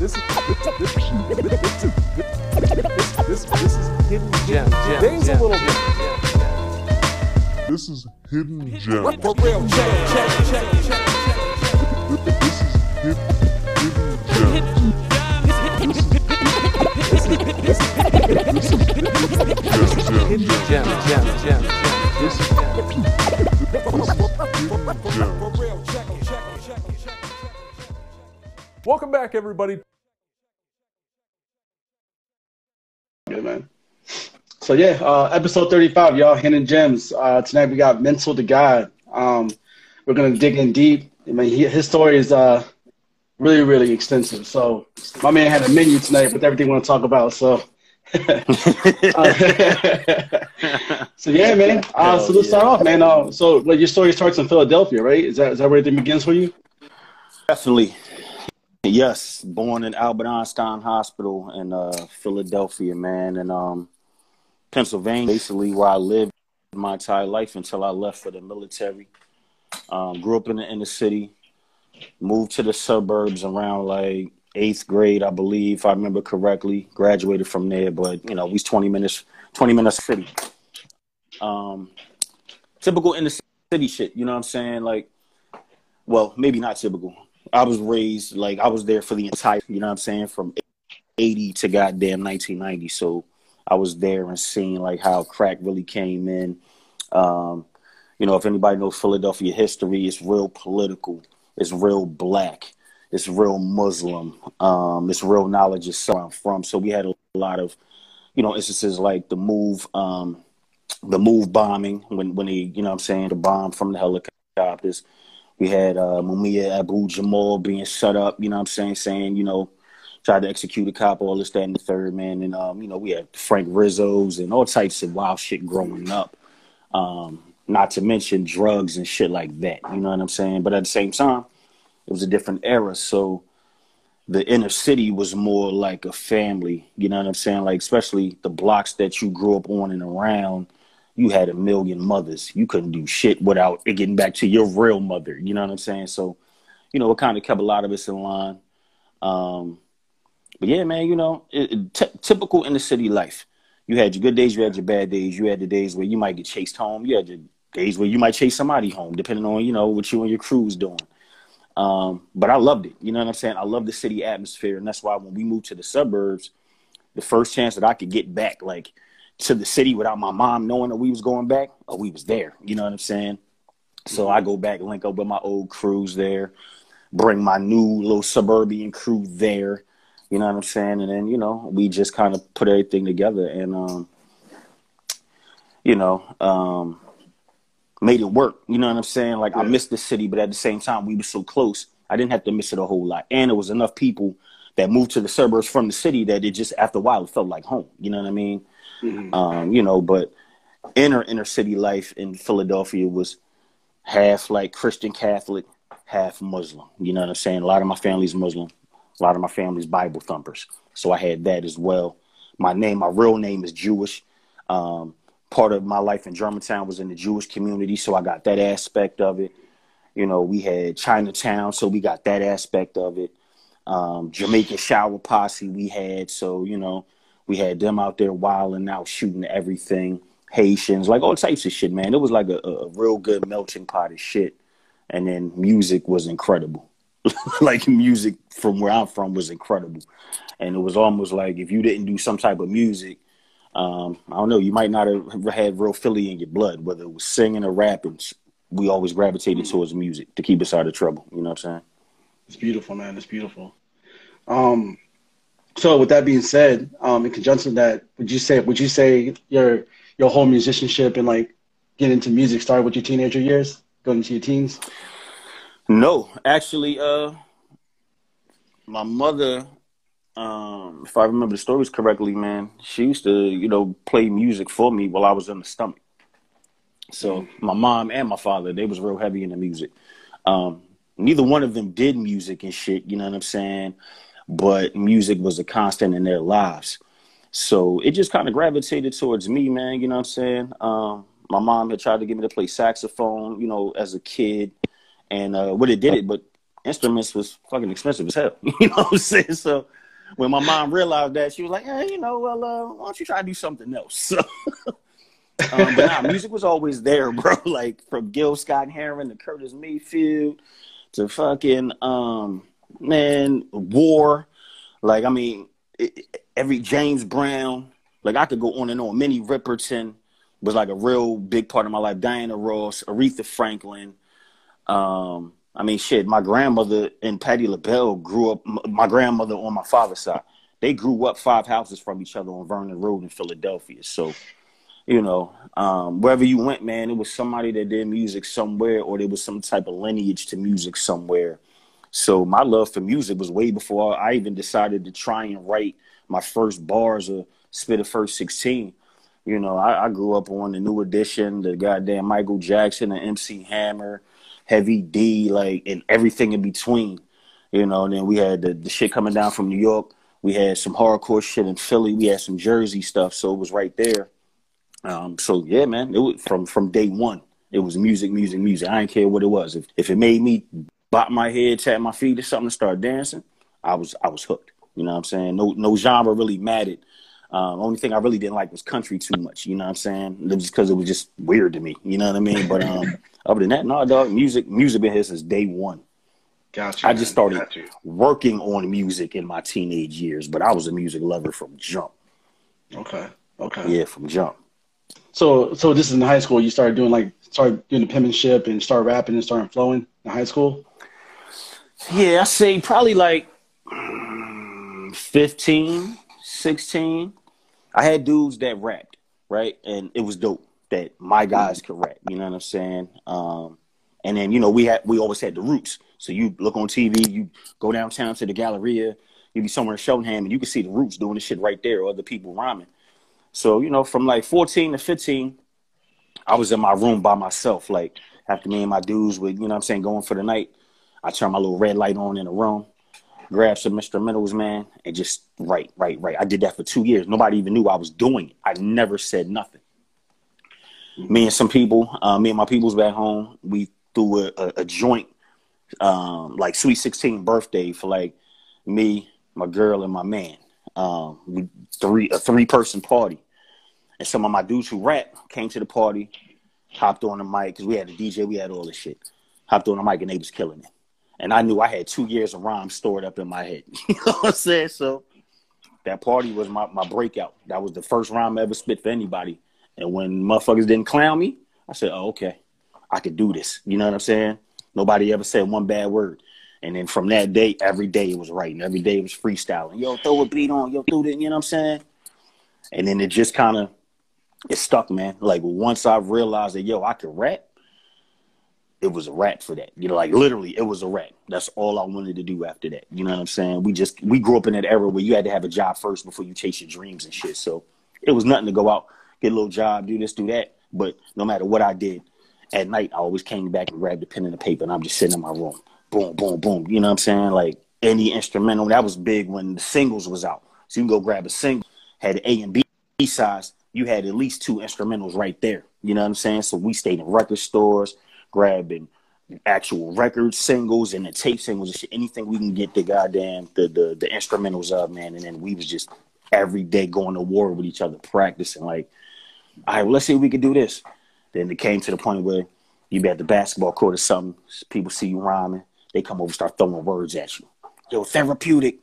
This is this this this is hidden gem. Name's a little bit. This is hidden gem. For real, check, check, check, check. This is hidden, hidden gem. Hidden gem, gem, gem, gem. This is Hidden gem. Welcome back, everybody. Man. So yeah, uh, episode thirty-five, y'all. Hidden gems. Uh, tonight we got Mental Da God. Um, we're gonna dig in deep. I mean, he, his story is uh, really, really extensive. So my man had a menu tonight with everything we want to talk about. So. Uh, so yeah, man. Uh, so let's start off, man. Uh, so like your story starts in Philadelphia, right? Is that is that where everything begins for you? Definitely. Yes, born in Albert Einstein Hospital in uh, Philadelphia, man, and um, Pennsylvania, basically where I lived my entire life until I left for the military. Um, grew up in the inner city, moved to the suburbs around like eighth grade, I believe, if I remember correctly. Graduated from there, but you know, we was twenty minutes, twenty minutes city. Um, typical inner city shit, you know what I'm saying? Like, well, maybe not typical. I was raised like I was there for the entire, you know what I'm saying, from 80 to goddamn 1990. So I was there and seeing like how crack really came in. Um, you know, if anybody knows Philadelphia history, it's real political, it's real black, it's real Muslim, um, it's real knowledge is where I'm from. So we had a lot of, you know, instances like the move, um, the move bombing when when they, you know, what I'm saying the bomb from the helicopters. We had uh, Mumia Abu Jamal being shut up, you know what I'm saying, saying, you know, tried to execute a cop, all this, that, and the third, man. And, um, you know, we had Frank Rizzo's and all types of wild shit growing up. Um, not to mention drugs and shit like that, you know what I'm saying? But at the same time, it was a different era. So the inner city was more like a family, you know what I'm saying? Like, especially the blocks that you grew up on and around you had a million mothers. You couldn't do shit without it getting back to your real mother. You know what I'm saying? So, you know, it kind of kept a lot of us in line. Um, but yeah, man, you know, it, t- typical in the city life. You had your good days, you had your bad days. You had the days where you might get chased home. You had your days where you might chase somebody home, depending on you know what you and your crew's doing. Um, but I loved it. You know what I'm saying? I love the city atmosphere, and that's why when we moved to the suburbs, the first chance that I could get back, like to the city without my mom knowing that we was going back, or we was there. You know what I'm saying? So I go back, link up with my old crews there, bring my new little suburban crew there. You know what I'm saying? And then you know we just kind of put everything together and um, you know um, made it work. You know what I'm saying? Like I missed the city, but at the same time we were so close. I didn't have to miss it a whole lot, and it was enough people that moved to the suburbs from the city that it just after a while it felt like home. You know what I mean? Mm-hmm. Um, you know, but inner inner city life in Philadelphia was half like Christian Catholic, half Muslim. You know what I'm saying? A lot of my family's Muslim. A lot of my family's Bible thumpers. So I had that as well. My name, my real name is Jewish. Um, part of my life in Germantown was in the Jewish community, so I got that aspect of it. You know, we had Chinatown, so we got that aspect of it. Um, Jamaican shower posse we had, so you know, we had them out there wilding out, shooting everything. Haitians, like all types of shit, man. It was like a, a real good melting pot of shit. And then music was incredible. like music from where I'm from was incredible. And it was almost like if you didn't do some type of music, um, I don't know, you might not have had real Philly in your blood, whether it was singing or rapping. We always gravitated towards music to keep us out of trouble. You know what I'm saying? It's beautiful, man. It's beautiful. Um, so with that being said, um, in conjunction with that, would you say would you say your your whole musicianship and like getting into music started with your teenager years, going into your teens? No, actually, uh, my mother, um, if I remember the stories correctly, man, she used to, you know, play music for me while I was in the stomach. So my mom and my father, they was real heavy into music. Um, neither one of them did music and shit. You know what I'm saying? But music was a constant in their lives. So it just kind of gravitated towards me, man. You know what I'm saying? Um, my mom had tried to get me to play saxophone, you know, as a kid, and uh, what it did it, but instruments was fucking expensive as hell. You know what I'm saying? So when my mom realized that, she was like, "Hey, you know, well, uh, why don't you try to do something else?" So, um, but nah, music was always there, bro. Like from Gil Scott Heron to Curtis Mayfield to fucking um man War. Like I mean, it, every James Brown. Like I could go on and on. Minnie Riperton was like a real big part of my life. Diana Ross, Aretha Franklin. Um, I mean, shit. My grandmother and Patti LaBelle grew up. My grandmother on my father's side, they grew up five houses from each other on Vernon Road in Philadelphia. So, you know, um, wherever you went, man, it was somebody that did music somewhere, or there was some type of lineage to music somewhere. So my love for music was way before I even decided to try and write my first bars or spit a first sixteen. You know, I, I grew up on the New Edition, the goddamn Michael Jackson, the MC Hammer, Heavy D, like, and everything in between. You know, and then we had the, the shit coming down from New York. We had some hardcore shit in Philly. We had some Jersey stuff, so it was right there. Um, so yeah, man, it was from from day one. It was music, music, music. I didn't care what it was. If if it made me bop my head, tap my feet, or something, and start dancing, I was I was hooked. You know what I'm saying? No no genre really mattered. Um, only thing I really didn't like was country too much. You know what I'm saying? It was just because it was just weird to me. You know what I mean? But um, other than that, no, dog. Music, music been here since day one. Gotcha. I just started Got working on music in my teenage years, but I was a music lover from jump. Okay. Okay. Yeah, from jump. So, so this is in high school. You started doing like started doing the penmanship and started rapping and started flowing in high school. Yeah, I say probably like mm, 15, 16. I had dudes that rapped, right? And it was dope that my guys could rap. You know what I'm saying? Um, and then, you know, we had we always had the roots. So you look on TV, you go downtown to the Galleria, you be somewhere in Cheltenham, and you can see the roots doing the shit right there, or other people rhyming. So, you know, from like 14 to 15, I was in my room by myself. Like after me and my dudes would, you know what I'm saying, going for the night, I turn my little red light on in the room, grab some instrumentals, man, and just write, write, write. I did that for two years. Nobody even knew I was doing it. I never said nothing. Me and some people, uh, me and my peoples back home, we threw a, a, a joint, um, like Sweet 16 birthday for like me, my girl, and my man. Um, we three a three person party, and some of my dudes who rap came to the party, hopped on the mic because we had a DJ, we had all this shit. Hopped on the mic and they was killing it, and I knew I had two years of rhymes stored up in my head. you know what I'm saying? So that party was my my breakout. That was the first rhyme I ever spit for anybody. And when motherfuckers didn't clown me, I said, "Oh, okay, I could do this." You know what I'm saying? Nobody ever said one bad word. And then from that day, every day it was writing. Every day it was freestyling. Yo, throw a beat on. Yo, do it. You know what I'm saying? And then it just kind of it stuck, man. Like once I realized that, yo, I could rap, it was a rap for that. You know, like literally, it was a rap. That's all I wanted to do after that. You know what I'm saying? We just we grew up in that era where you had to have a job first before you chase your dreams and shit. So it was nothing to go out, get a little job, do this, do that. But no matter what I did, at night I always came back and grabbed a pen and a paper, and I'm just sitting in my room, boom, boom, boom. You know what I'm saying? Like any instrumental that was big when the singles was out. So you can go grab a single, had A and B sides. You had at least two instrumentals right there. You know what I'm saying? So we stayed in record stores, grabbing actual record singles and the tape singles. Anything we can get the goddamn the the, the instrumentals of, man. And then we was just every day going to war with each other, practicing. Like, all right, well, let's see if we could do this. Then it came to the point where you be at the basketball court or something. People see you rhyming, they come over, start throwing words at you. Yo, therapeutic.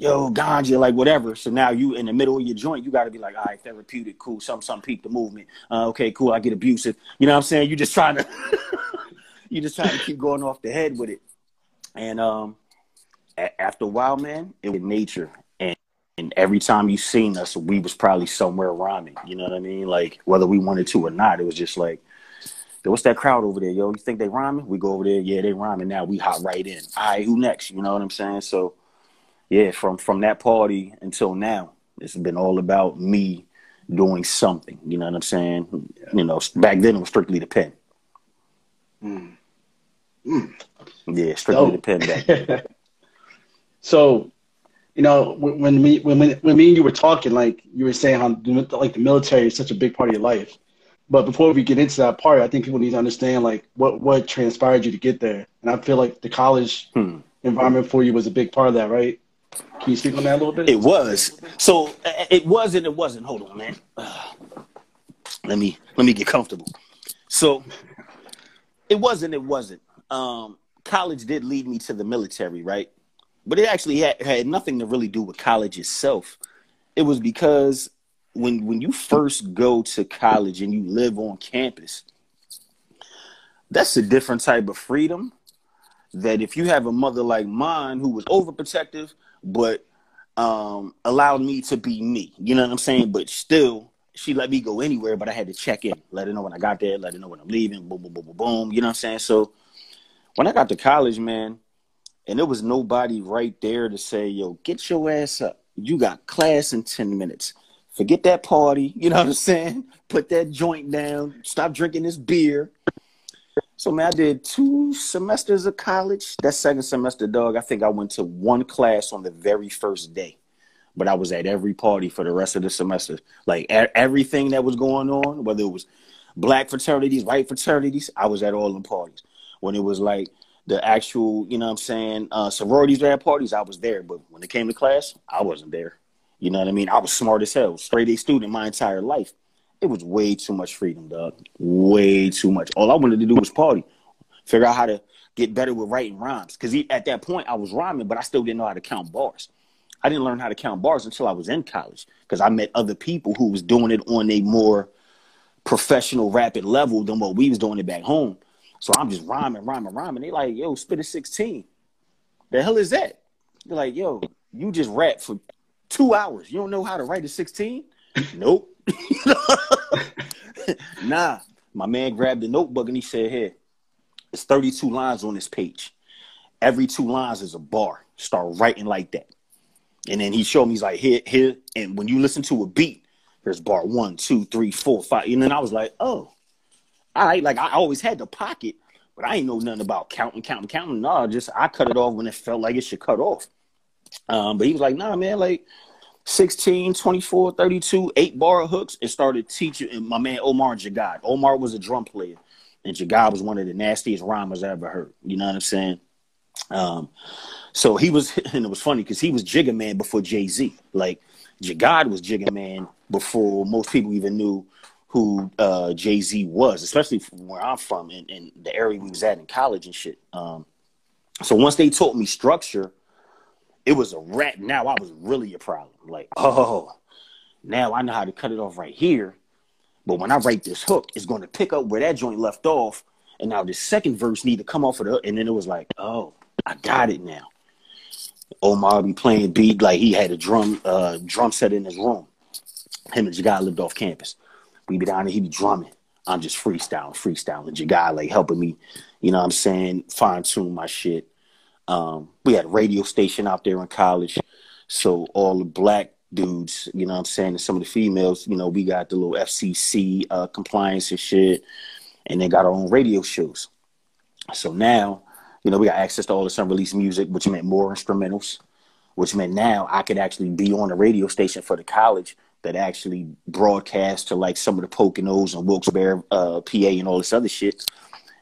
Yo, ganja, like whatever. So now you in the middle of your joint, you got to be like, all right, therapeutic, cool. Some, some peep the movement. Uh, okay, cool. I get abusive. You know what I'm saying? You just trying to, you just trying to keep going off the head with it. And um, a- after a while, man, it was nature. And and every time you seen us, we was probably somewhere rhyming. You know what I mean? Like whether we wanted to or not, it was just like, what's that crowd over there? Yo, you think they rhyming? We go over there, yeah, they rhyming. Now we hop right in. All right, who next? You know what I'm saying? So, yeah, from from that party until now, it's been all about me doing something. You know what I'm saying? You know, back then it was strictly the pen. Yeah, strictly Dope. the pen back then. So, you know, when when we when we- when me and you were talking, like you were saying how like the military is such a big part of your life. But before we get into that part, I think people need to understand like what what transpired you to get there. And I feel like the college Hmm. environment for you was a big part of that, right? Can you speak on that a little bit? It was. So uh, it was and it wasn't. Hold on, man. Uh, let me let me get comfortable. So it wasn't. It wasn't. Um, college did lead me to the military, right? But it actually had, had nothing to really do with college itself. It was because when when you first go to college and you live on campus, that's a different type of freedom. That if you have a mother like mine who was overprotective, but um, allowed me to be me. You know what I'm saying? But still, she let me go anywhere, but I had to check in, let her know when I got there, let her know when I'm leaving, boom, boom, boom, boom, boom. You know what I'm saying? So when I got to college, man, and there was nobody right there to say, yo, get your ass up. You got class in 10 minutes. Forget that party. You know what I'm saying? Put that joint down. Stop drinking this beer. So man, I did two semesters of college. That second semester, dog, I think I went to one class on the very first day. But I was at every party for the rest of the semester. Like everything that was going on, whether it was black fraternities, white fraternities, I was at all the parties. When it was like the actual, you know what I'm saying, uh, sororities were at parties, I was there. But when it came to class, I wasn't there. You know what I mean? I was smart as hell, straight A student my entire life. It was way too much freedom, dog. Way too much. All I wanted to do was party, figure out how to get better with writing rhymes. Because at that point, I was rhyming, but I still didn't know how to count bars. I didn't learn how to count bars until I was in college because I met other people who was doing it on a more professional, rapid level than what we was doing it back home. So I'm just rhyming, rhyming, rhyming. They like, yo, spit a 16. The hell is that? They're like, yo, you just rap for two hours. You don't know how to write a 16? nope. nah. My man grabbed the notebook and he said, Here, it's 32 lines on this page. Every two lines is a bar. Start writing like that. And then he showed me, he's like, here, here. And when you listen to a beat, there's bar one, two, three, four, five. And then I was like, oh, all right. Like I always had the pocket, but I ain't know nothing about counting, counting, counting. No, just I cut it off when it felt like it should cut off. Um, but he was like, nah, man, like 16, 24, 32, eight bar hooks, and started teaching and my man Omar Jagad. Omar was a drum player, and Jagad was one of the nastiest rhymers I ever heard. You know what I'm saying? Um, so he was, and it was funny because he was Jigga Man before Jay Z. Like Jagad was Jigga Man before most people even knew who uh, Jay Z was, especially from where I'm from and, and the area we was at in college and shit. Um, so once they taught me structure, it was a rat. Now I was really a problem. Like, oh, now I know how to cut it off right here. But when I write this hook, it's going to pick up where that joint left off. And now the second verse need to come off of the, and then it was like, oh, I got it now. Omar be playing beat like he had a drum, uh, drum set in his room. Him and Jagad lived off campus. We be down there, he be drumming. I'm just freestyling, freestyling. Jagad like helping me, you know what I'm saying, fine tune my shit. Um, we had a radio station out there in college. So all the black dudes, you know what I'm saying, and some of the females, you know, we got the little FCC uh, compliance and shit, and they got our own radio shows. So now, you know, we got access to all this unreleased music, which meant more instrumentals, which meant now I could actually be on a radio station for the college that actually broadcast to like some of the Poconos and Wilkes-Barre, uh, PA, and all this other shit.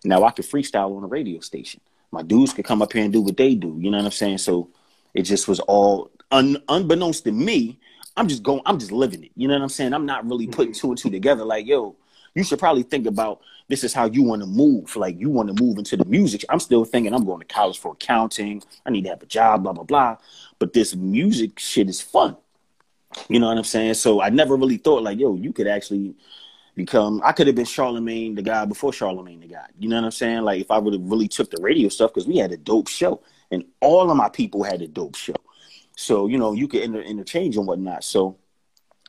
Now I could freestyle on a radio station. My dudes could come up here and do what they do. You know what I'm saying? So it just was all un- unbeknownst to me. I'm just going. I'm just living it. You know what I'm saying? I'm not really mm-hmm. putting two and two together. Like, yo, you should probably think about this is how you want to move. Like, you want to move into the music. I'm still thinking I'm going to college for accounting. I need to have a job. Blah blah blah. But this music shit is fun. You know what I'm saying? So I never really thought like, yo, you could actually become. I could have been Charlamagne tha God before Charlamagne tha God. You know what I'm saying? Like if I would have really took the radio stuff because we had a dope show and all of my people had a dope show. So you know you could inter- interchange and whatnot. So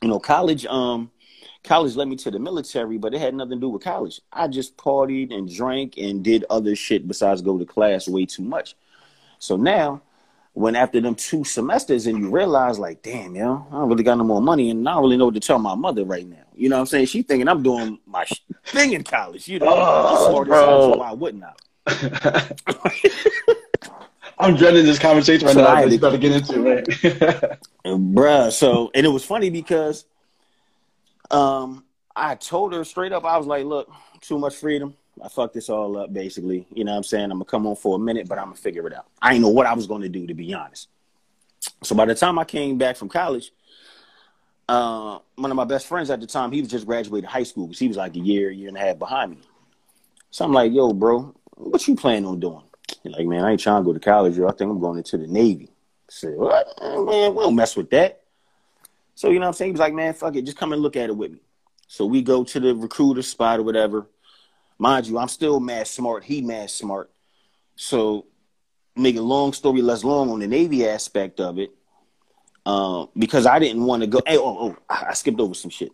you know college, um, college led me to the military, but it had nothing to do with college. I just partied and drank and did other shit besides go to class way too much. So now when after them two semesters and you realize like, damn, yo, I don't really got no more money and I don't really know what to tell my mother right now. You know what I'm saying? She thinking I'm doing my sh- thing in college. You know, Oh, I'm smart as bro. hell, so why wouldn't I? I'm dreading this conversation right So now. I had But you to- about to get into it, bruh, so and it was funny because um I told her straight up, I was like, look, too much freedom. I fucked this all up, basically. You know what I'm saying? I'm gonna come on for a minute, but I'm gonna figure it out. I didn't know what I was gonna do, to be honest. So by the time I came back from college, uh, one of my best friends at the time, he was just graduated high school because he was like a year, year and a half behind me. So I'm like, yo, bro, what you planning on doing? Like, man, I ain't trying to go to college, yo. I think I'm going into the Navy. I said, what? Man, we don't mess with that. So, you know what I'm saying? He was like, man, fuck it, just come and look at it with me. So we go to the recruiter spot or whatever. Mind you, I'm still mad smart. He mad smart. So make a long story less long on the Navy aspect of it, um, because I didn't want to go. Hey, oh, oh, I skipped over some shit.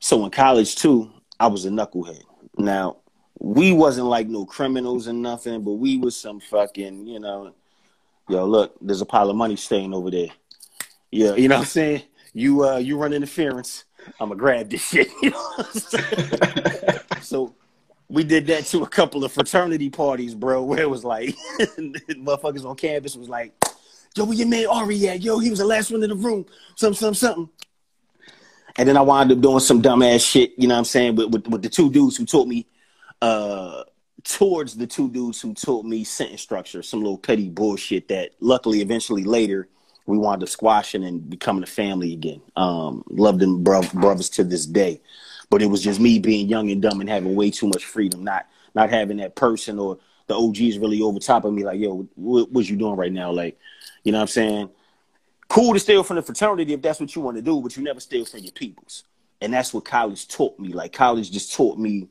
So in college too, I was a knucklehead. Now we wasn't like no criminals and nothing, but we was some fucking, you know, yo, look, there's a pile of money staying over there. Yeah, you know what I'm saying? You uh you run interference. I'ma grab this shit. You know so we did that to a couple of fraternity parties, bro, where it was like motherfuckers on campus was like, yo, where your man Ari at? Yo, he was the last one in the room. Something, something, something. And then I wound up doing some dumbass shit, you know what I'm saying, with, with, with the two dudes who taught me uh towards the two dudes who taught me sentence structure, some little petty bullshit that luckily eventually later we wound up squashing and becoming a family again. Um, love them bro- brothers to this day. But it was just me being young and dumb and having way too much freedom, not not having that person or the OGs really over top of me, like, yo, what was you doing right now? Like, you know what I'm saying? Cool to steal from the fraternity if that's what you want to do, but you never steal from your peoples. And that's what college taught me. Like college just taught me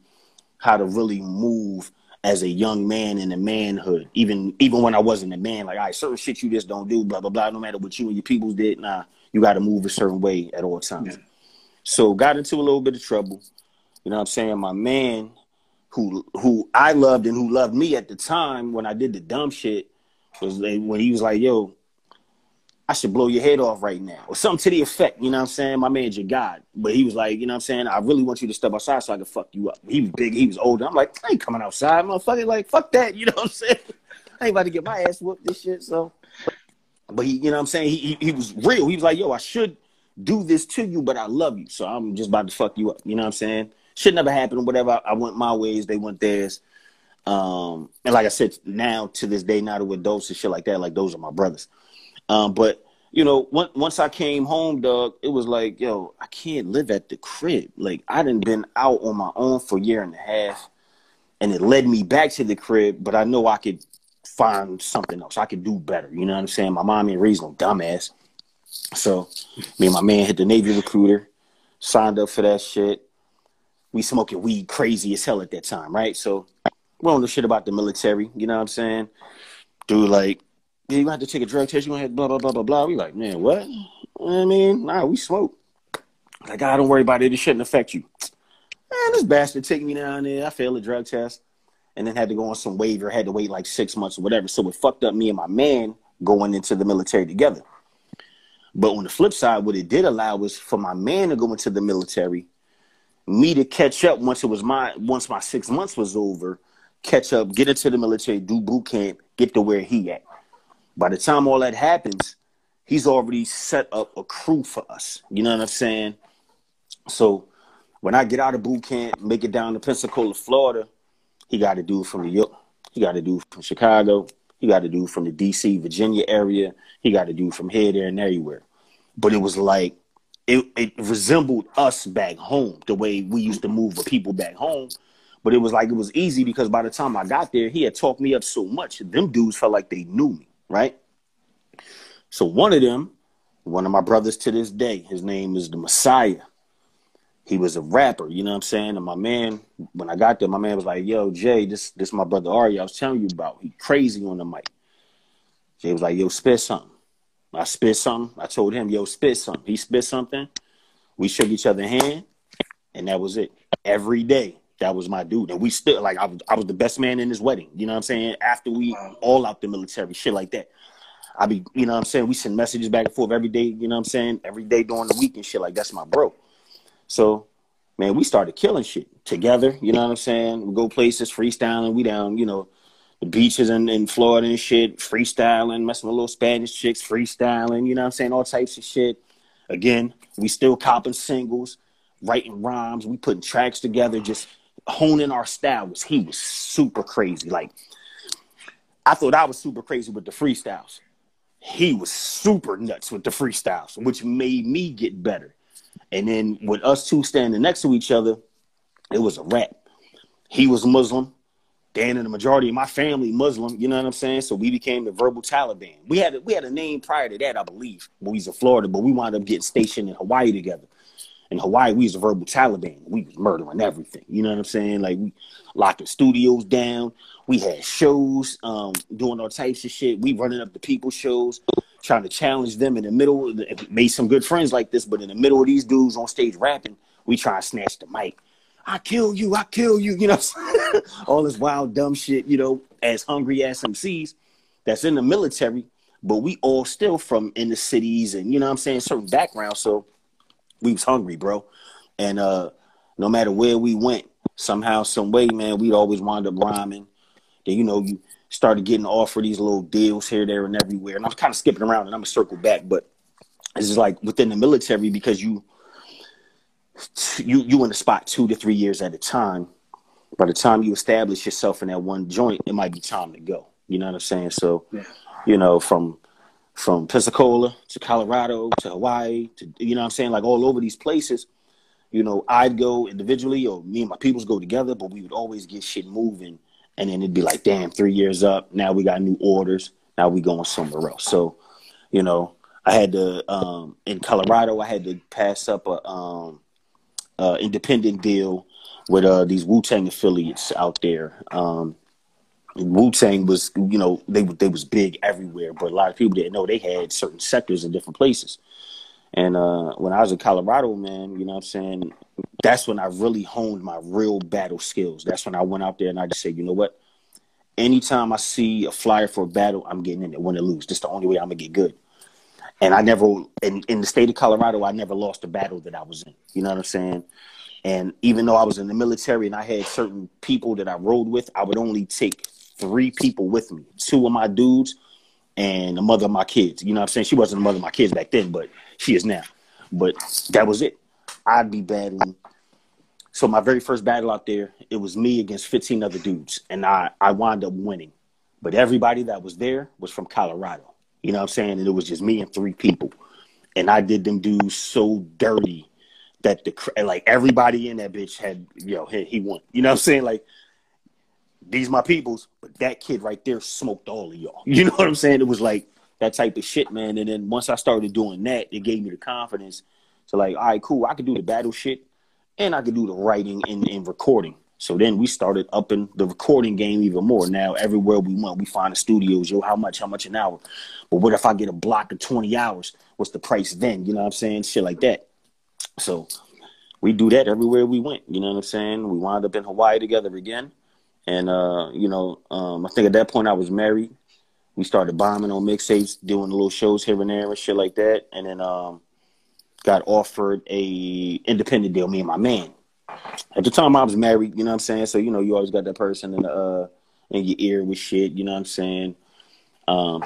how to really move as a young man in a manhood. Even even when I wasn't a man, like, all right, certain shit you just don't do, blah blah blah. No matter what you and your peoples did, nah, you got to move a certain way at all times. Yeah. So got into a little bit of trouble. You know what I'm saying? My man who who I loved and who loved me at the time when I did the dumb shit was when he was like, yo, I should blow your head off right now. Or something to the effect, you know what I'm saying? My man's your God. But he was like, you know what I'm saying? I really want you to step outside so I can fuck you up. He was big, he was older. I'm like, I ain't coming outside, motherfucker. Like, fuck that, you know what I'm saying? I ain't about to get my ass whooped this shit. So but he, you know what I'm saying? He, he he was real. He was like, yo, I should do this to you, but I love you. So I'm just about to fuck you up. You know what I'm saying? Should never happen, whatever. I went my ways, they went theirs. Um, and like I said, now to this day, now that we're and shit like that, like those are my brothers. Um, but you know, once once I came home, Doug, it was like, yo, I can't live at the crib. Like I done been out on my own for a year and a half, and it led me back to the crib. But I know I could find something else. I could do better. You know what I'm saying? My mom ain't raised no dumbass. So me and my man hit the Navy recruiter, signed up for that shit. We smoking weed crazy as hell at that time, right? So we don't know shit about the military. You know what I'm saying? Dude, like, yeah, you have to take a drug test. You gonna have blah blah blah blah blah. We like, man, what? I mean, nah, we smoke. Like, God, don't worry about it. It shouldn't affect you. Man, this bastard took me down there. I failed a drug test, and then had to go on some waiver. Had to wait like six months or whatever. So it fucked up me and my man going into the military together. But on the flip side, what it did allow was for my man to go into the military, me to catch up once it was my once my six months was over, catch up, get into the military, do boot camp, get to where he at. By the time all that happens, he's already set up a crew for us. You know what I'm saying? So when I get out of boot camp, make it down to Pensacola, Florida, he got to do from New York, he got to do from Chicago, he got to do from the DC, Virginia area, he got to do from here, there, and everywhere. But it was like it, it resembled us back home, the way we used to move the people back home. But it was like it was easy because by the time I got there, he had talked me up so much. Them dudes felt like they knew me, right? So one of them, one of my brothers to this day, his name is the Messiah. He was a rapper, you know what I'm saying? And my man, when I got there, my man was like, "Yo, Jay, this this my brother Ari. I was telling you about. He crazy on the mic." Jay was like, "Yo, spit something." I spit something. I told him, "Yo, spit something." He spit something. We shook each other hand, and that was it. Every day, that was my dude, and we still like I was. I was the best man in his wedding. You know what I'm saying? After we all out the military, shit like that. I be, you know what I'm saying? We send messages back and forth every day. You know what I'm saying? Every day during the week and shit like that's my bro. So, man, we started killing shit together. You know what I'm saying? We go places, freestyling. We down, you know, the beaches in, in Florida and shit, freestyling, messing with little Spanish chicks, freestyling. You know what I'm saying? All types of shit. Again, we still copping singles. writing rhymes, we putting tracks together, just honing our styles. He was super crazy. Like I thought I was super crazy with the freestyles. He was super nuts with the freestyles, which made me get better. And then with us two standing next to each other, it was a wrap. He was Muslim. Dan and the majority of my family Muslim, you know what I'm saying? So we became the verbal Taliban. We had a, we had a name prior to that, I believe, we was in Florida, but we wound up getting stationed in Hawaii together. In Hawaii, we was a verbal Taliban. We was murdering everything. You know what I'm saying? Like we the studios down. We had shows, um, doing all types of shit. We running up the people shows, trying to challenge them in the middle. Made some good friends like this, but in the middle of these dudes on stage rapping, we try to snatch the mic. I kill you, I kill you, you know, all this wild dumb shit, you know, as hungry as MCs that's in the military, but we all still from in the cities and you know what I'm saying, certain backgrounds. So we was hungry, bro. And uh no matter where we went, somehow, some way, man, we'd always wind up rhyming. Then, you know, you started getting offered these little deals here, there, and everywhere. And I'm kind of skipping around and I'm gonna circle back, but it's just like within the military because you you you in the spot two to three years at a time. By the time you establish yourself in that one joint, it might be time to go. You know what I'm saying? So, Yeah. you know, from from Pensacola to Colorado to Hawaii to you know I'm saying, like all over these places, you know, I'd go individually or me and my peoples go together, but we would always get shit moving. And then it'd be like, damn, three years up, now we got new orders. Now we going somewhere else. So, you know, I had to um in Colorado I had to pass up a um uh, independent deal with uh, these Wu Tang affiliates out there. Um, Wu Tang was, you know, they they was big everywhere, but a lot of people didn't know they had certain sectors in different places. And uh, when I was in Colorado, man, you know what I'm saying? That's when I really honed my real battle skills. That's when I went out there and I just said, you know what? Anytime I see a flyer for a battle, I'm getting in it, win or lose. That's the only way I'm gonna get good. And I never, in, in the state of Colorado, I never lost a battle that I was in. You know what I'm saying? And even though I was in the military and I had certain people that I rode with, I would only take three people with me two of my dudes and the mother of my kids. You know what I'm saying? She wasn't the mother of my kids back then, but she is now. But that was it. I'd be battling. So my very first battle out there, it was me against 15 other dudes, and I I wound up winning. But everybody that was there was from Colorado. You know what I'm saying? And it was just me and three people, and I did them dudes so dirty that the like everybody in that bitch had you know he, he won. You know what I'm saying? Like these my peoples, but that kid right there smoked all of y'all. You know what I'm saying? It was like that type of shit, man. And then once I started doing that, it gave me the confidence to like, all right, cool, I could do the battle shit and I could do the writing and, and recording. So then we started upping the recording game even more. Now everywhere we went, we find the studios. Yo, how much? How much an hour? But what if I get a block of 20 hours? What's the price then? You know what I'm saying? Shit like that. So we do that everywhere we went. You know what I'm saying? We wound up in Hawaii together again. And uh, you know, um, I think at that point I was married. We started bombing on mixtapes, doing little shows here and there and shit like that. And then um, got offered a independent deal, me and my man. At the time I was married, you know what I'm saying? So, you know, you always got that person in the uh in your ear with shit, you know what I'm saying? Um,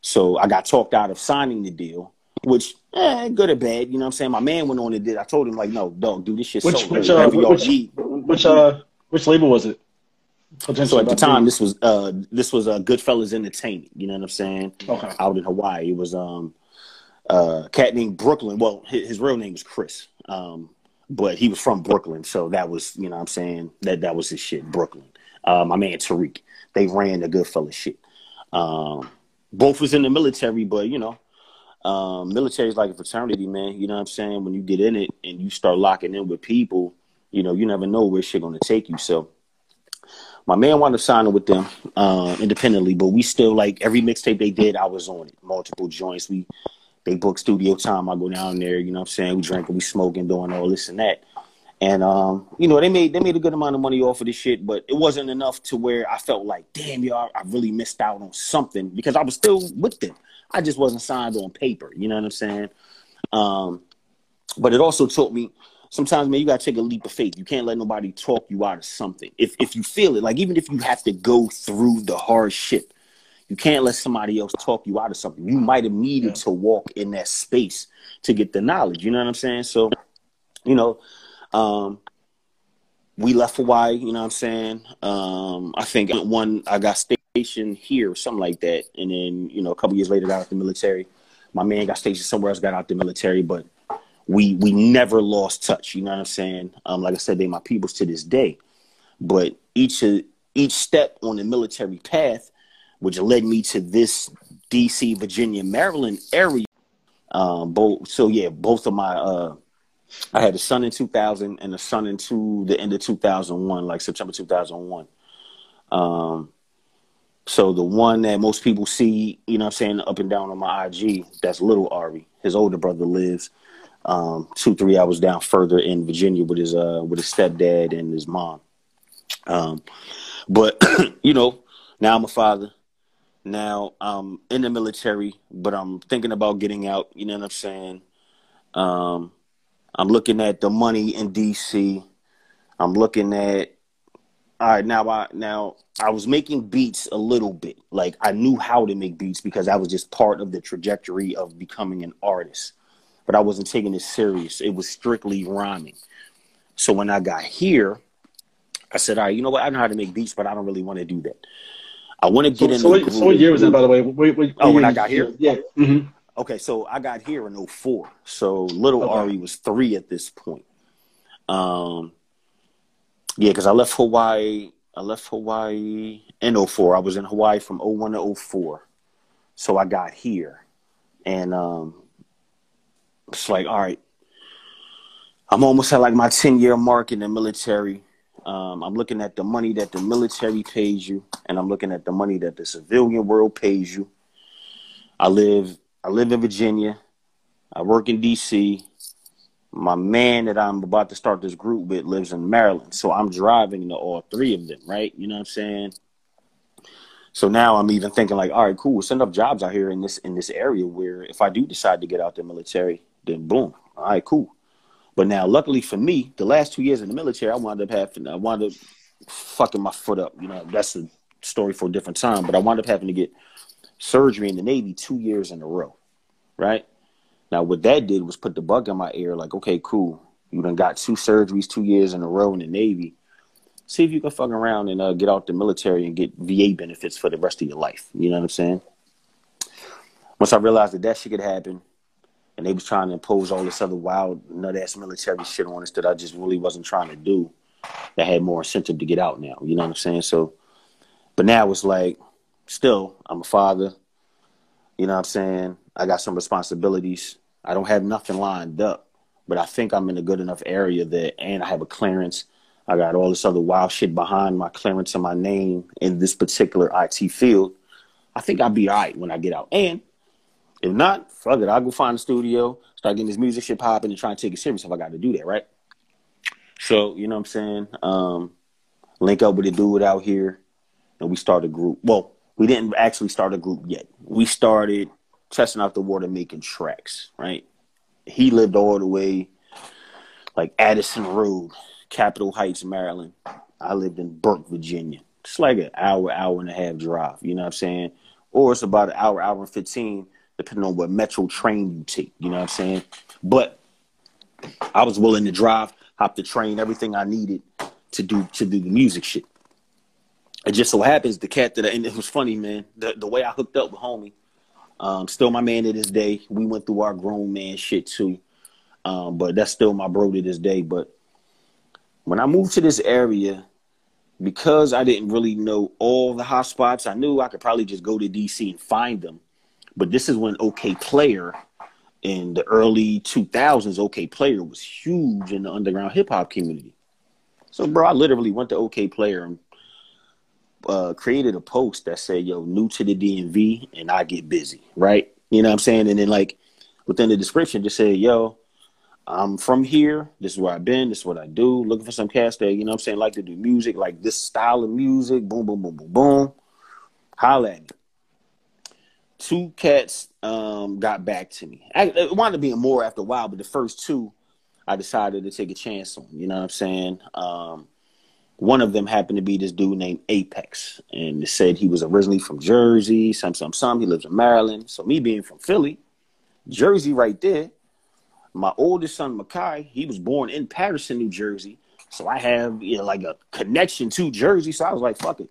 so I got talked out of signing the deal, which eh, good or bad, you know what I'm saying? My man went on and did I told him like, no, dog, do this shit Which so which uh, y'all which which uh which label was it? So at the time, this was uh this was uh, Goodfellas Entertainment. You know what I'm saying? Okay. Out in Hawaii, it was um uh cat named Brooklyn. Well, his, his real name was Chris. Um, but he was from Brooklyn, so that was you know what I'm saying that that was his shit. Brooklyn. Uh, my man Tariq. They ran the Goodfellas shit. Um, both was in the military, but you know. Um, military is like a fraternity, man. You know what I'm saying? When you get in it and you start locking in with people, you know, you never know where shit gonna take you. So my man wound up signing with them uh, independently, but we still like every mixtape they did, I was on it. Multiple joints. We they booked studio time. I go down there, you know what I'm saying? We drinking, we smoking, doing all this and that. And um, you know, they made they made a good amount of money off of this shit, but it wasn't enough to where I felt like, damn, y'all, I really missed out on something because I was still with them. I just wasn't signed on paper, you know what I'm saying? Um, but it also taught me sometimes man you gotta take a leap of faith. You can't let nobody talk you out of something. If if you feel it like even if you have to go through the hard shit you can't let somebody else talk you out of something. You might have needed to walk in that space to get the knowledge you know what i'm saying? So you know Um, we left Hawaii, you know what I'm saying? Um, I think one I got stationed here, something like that, and then you know a couple years later got out the military. My man got stationed somewhere else, got out the military, but we we never lost touch. You know what I'm saying? Um, like I said, they my peoples to this day. But each each step on the military path, which led me to this D.C., Virginia, Maryland area. Um, both so yeah, both of my uh, I had a son in 2000 and a son into the end of 2001, like September 2001. Um, so the one that most people see, you know what I'm saying, up and down on my IG, that's little Ari. His older brother lives um, two, three hours down further in Virginia with his uh with his stepdad and his mom. Um, but you know, now I'm a father. Now I'm in the military, but I'm thinking about getting out. You know what I'm saying? Um, I'm looking at the money in DC. I'm looking at all right now. I now I was making beats a little bit. Like I knew how to make beats because i was just part of the trajectory of becoming an artist. But I wasn't taking it serious. It was strictly rhyming. So when I got here, I said, all right, you know what? I know how to make beats, but I don't really want to do that. I want to get So, in. so, what, so what year was that, by the way? Wait, wait, Oh, when I got here? Yeah. hmm Okay, so I got here in 04. So little Okay. Ari was three at this point. Um, yeah, because I left Hawaii. I left Hawaii in 04. I was in Hawaii from 01 to 04. So I got here. And um, it's like, all right, I'm almost at like my 10 year mark in the military. Um, I'm looking at the money that the military pays you, and I'm looking at the money that the civilian world pays you. I live I live in Virginia. I work in DC. My man that I'm about to start this group with lives in Maryland. So I'm driving to all three of them, right? You know what I'm saying? So now I'm even thinking like, all right, cool. Send up jobs out here in this in this area where if I do decide to get out the military, then boom. All right, cool. But now, luckily for me, the last two years in the military, I wound up having, I wound up fucking my foot up. You know, that's a story for a different time. But I wound up having to get surgery in the Navy two years in a row, right? Now, what that did was put the bug in my ear. Like, okay, cool. You done got two surgeries two years in a row in the Navy. See if you can fuck around and uh, get out the military and get VA benefits for the rest of your life. You know what I'm saying? Once I realized that that shit could happen, they was trying to impose all this other wild nut ass military shit on us that I just really wasn't trying to do. That had more incentive to get out now. You know what I'm saying? So, but now it's like, still, I'm a father. You know what I'm saying? I got some responsibilities. I don't have nothing lined up, but I think I'm in a good enough area that, and I have a clearance. I got all this other wild shit behind my clearance and my name in this particular IT field. I think I'll be all right when I get out. And if not, fuck it. I'll go find a studio, start getting this music shit popping and try and take it serious if I got to do that, right? So, you know what I'm saying? Um, link up with a dude out here and we start a group. Well, we didn't actually start a group yet. We started testing out the water, making tracks, right? He lived all the way like Addison Road, Capitol Heights, Maryland. I lived in Burke, Virginia. It's like an hour, hour and a half drive, you know what I'm saying? Or it's about an hour, hour and 15, depending on what metro train you take, you know what I'm saying? But I was willing to drive, hop the train, everything I needed to do to do the music shit. It just so happens the cat that I, and it was funny, man. The the way I hooked up with homie, um, still my man to this day. We went through our grown man shit too, um, but that's still my bro to this day. But when I moved to this area, because I didn't really know all the hot spots, I knew I could probably just go to DC and find them. But this is when Okayplayer in the early 2000s, Okayplayer was huge in the underground hip hop community. So, bro, I literally went to Okayplayer and uh, created a post that said, "Yo, new to the DMV, and I get busy." Right? You know what I'm saying? And then like within the description, just say, "Yo, I'm from here. This is where I've been. This is what I do. Looking for some cast that you know what I'm saying like to do music, like this style of music. Boom, boom, boom, boom, boom. Holla at me." Two cats um, got back to me. I, it wound up being more after a while, but the first two, I decided to take a chance on. You know what I'm saying? Um, one of them happened to be this dude named Apex, and it said he was originally from Jersey, some, some, some. He lives in Maryland. So me being from Philly, Jersey right there, my oldest son, Makai, he was born in Paterson, New Jersey. So I have you know, like a connection to Jersey. So I was like, fuck it.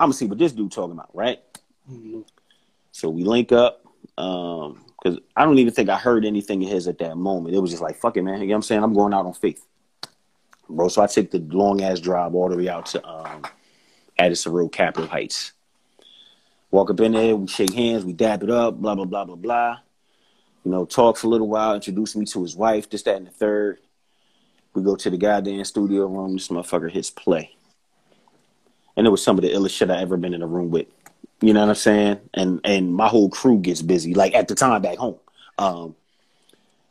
I'm gonna see what this dude talking about, right? So we link up. Um, because I don't even think I heard anything of his at that moment. It was just like, fuck it, man. You know what I'm saying? I'm going out on faith. Bro, so I take the long ass drive all the way out to um Addison Road, Capitol Heights. Walk up in there, we shake hands, we dab it up, blah, blah, blah, blah, blah. You know, talk for a little while, introduce me to his wife, this, that, and the third. We go to the goddamn studio room, this motherfucker hits play. And it was some of the illest shit I ever been in a room with. You know what I'm saying? And and my whole crew gets busy, like at the time back home. Um,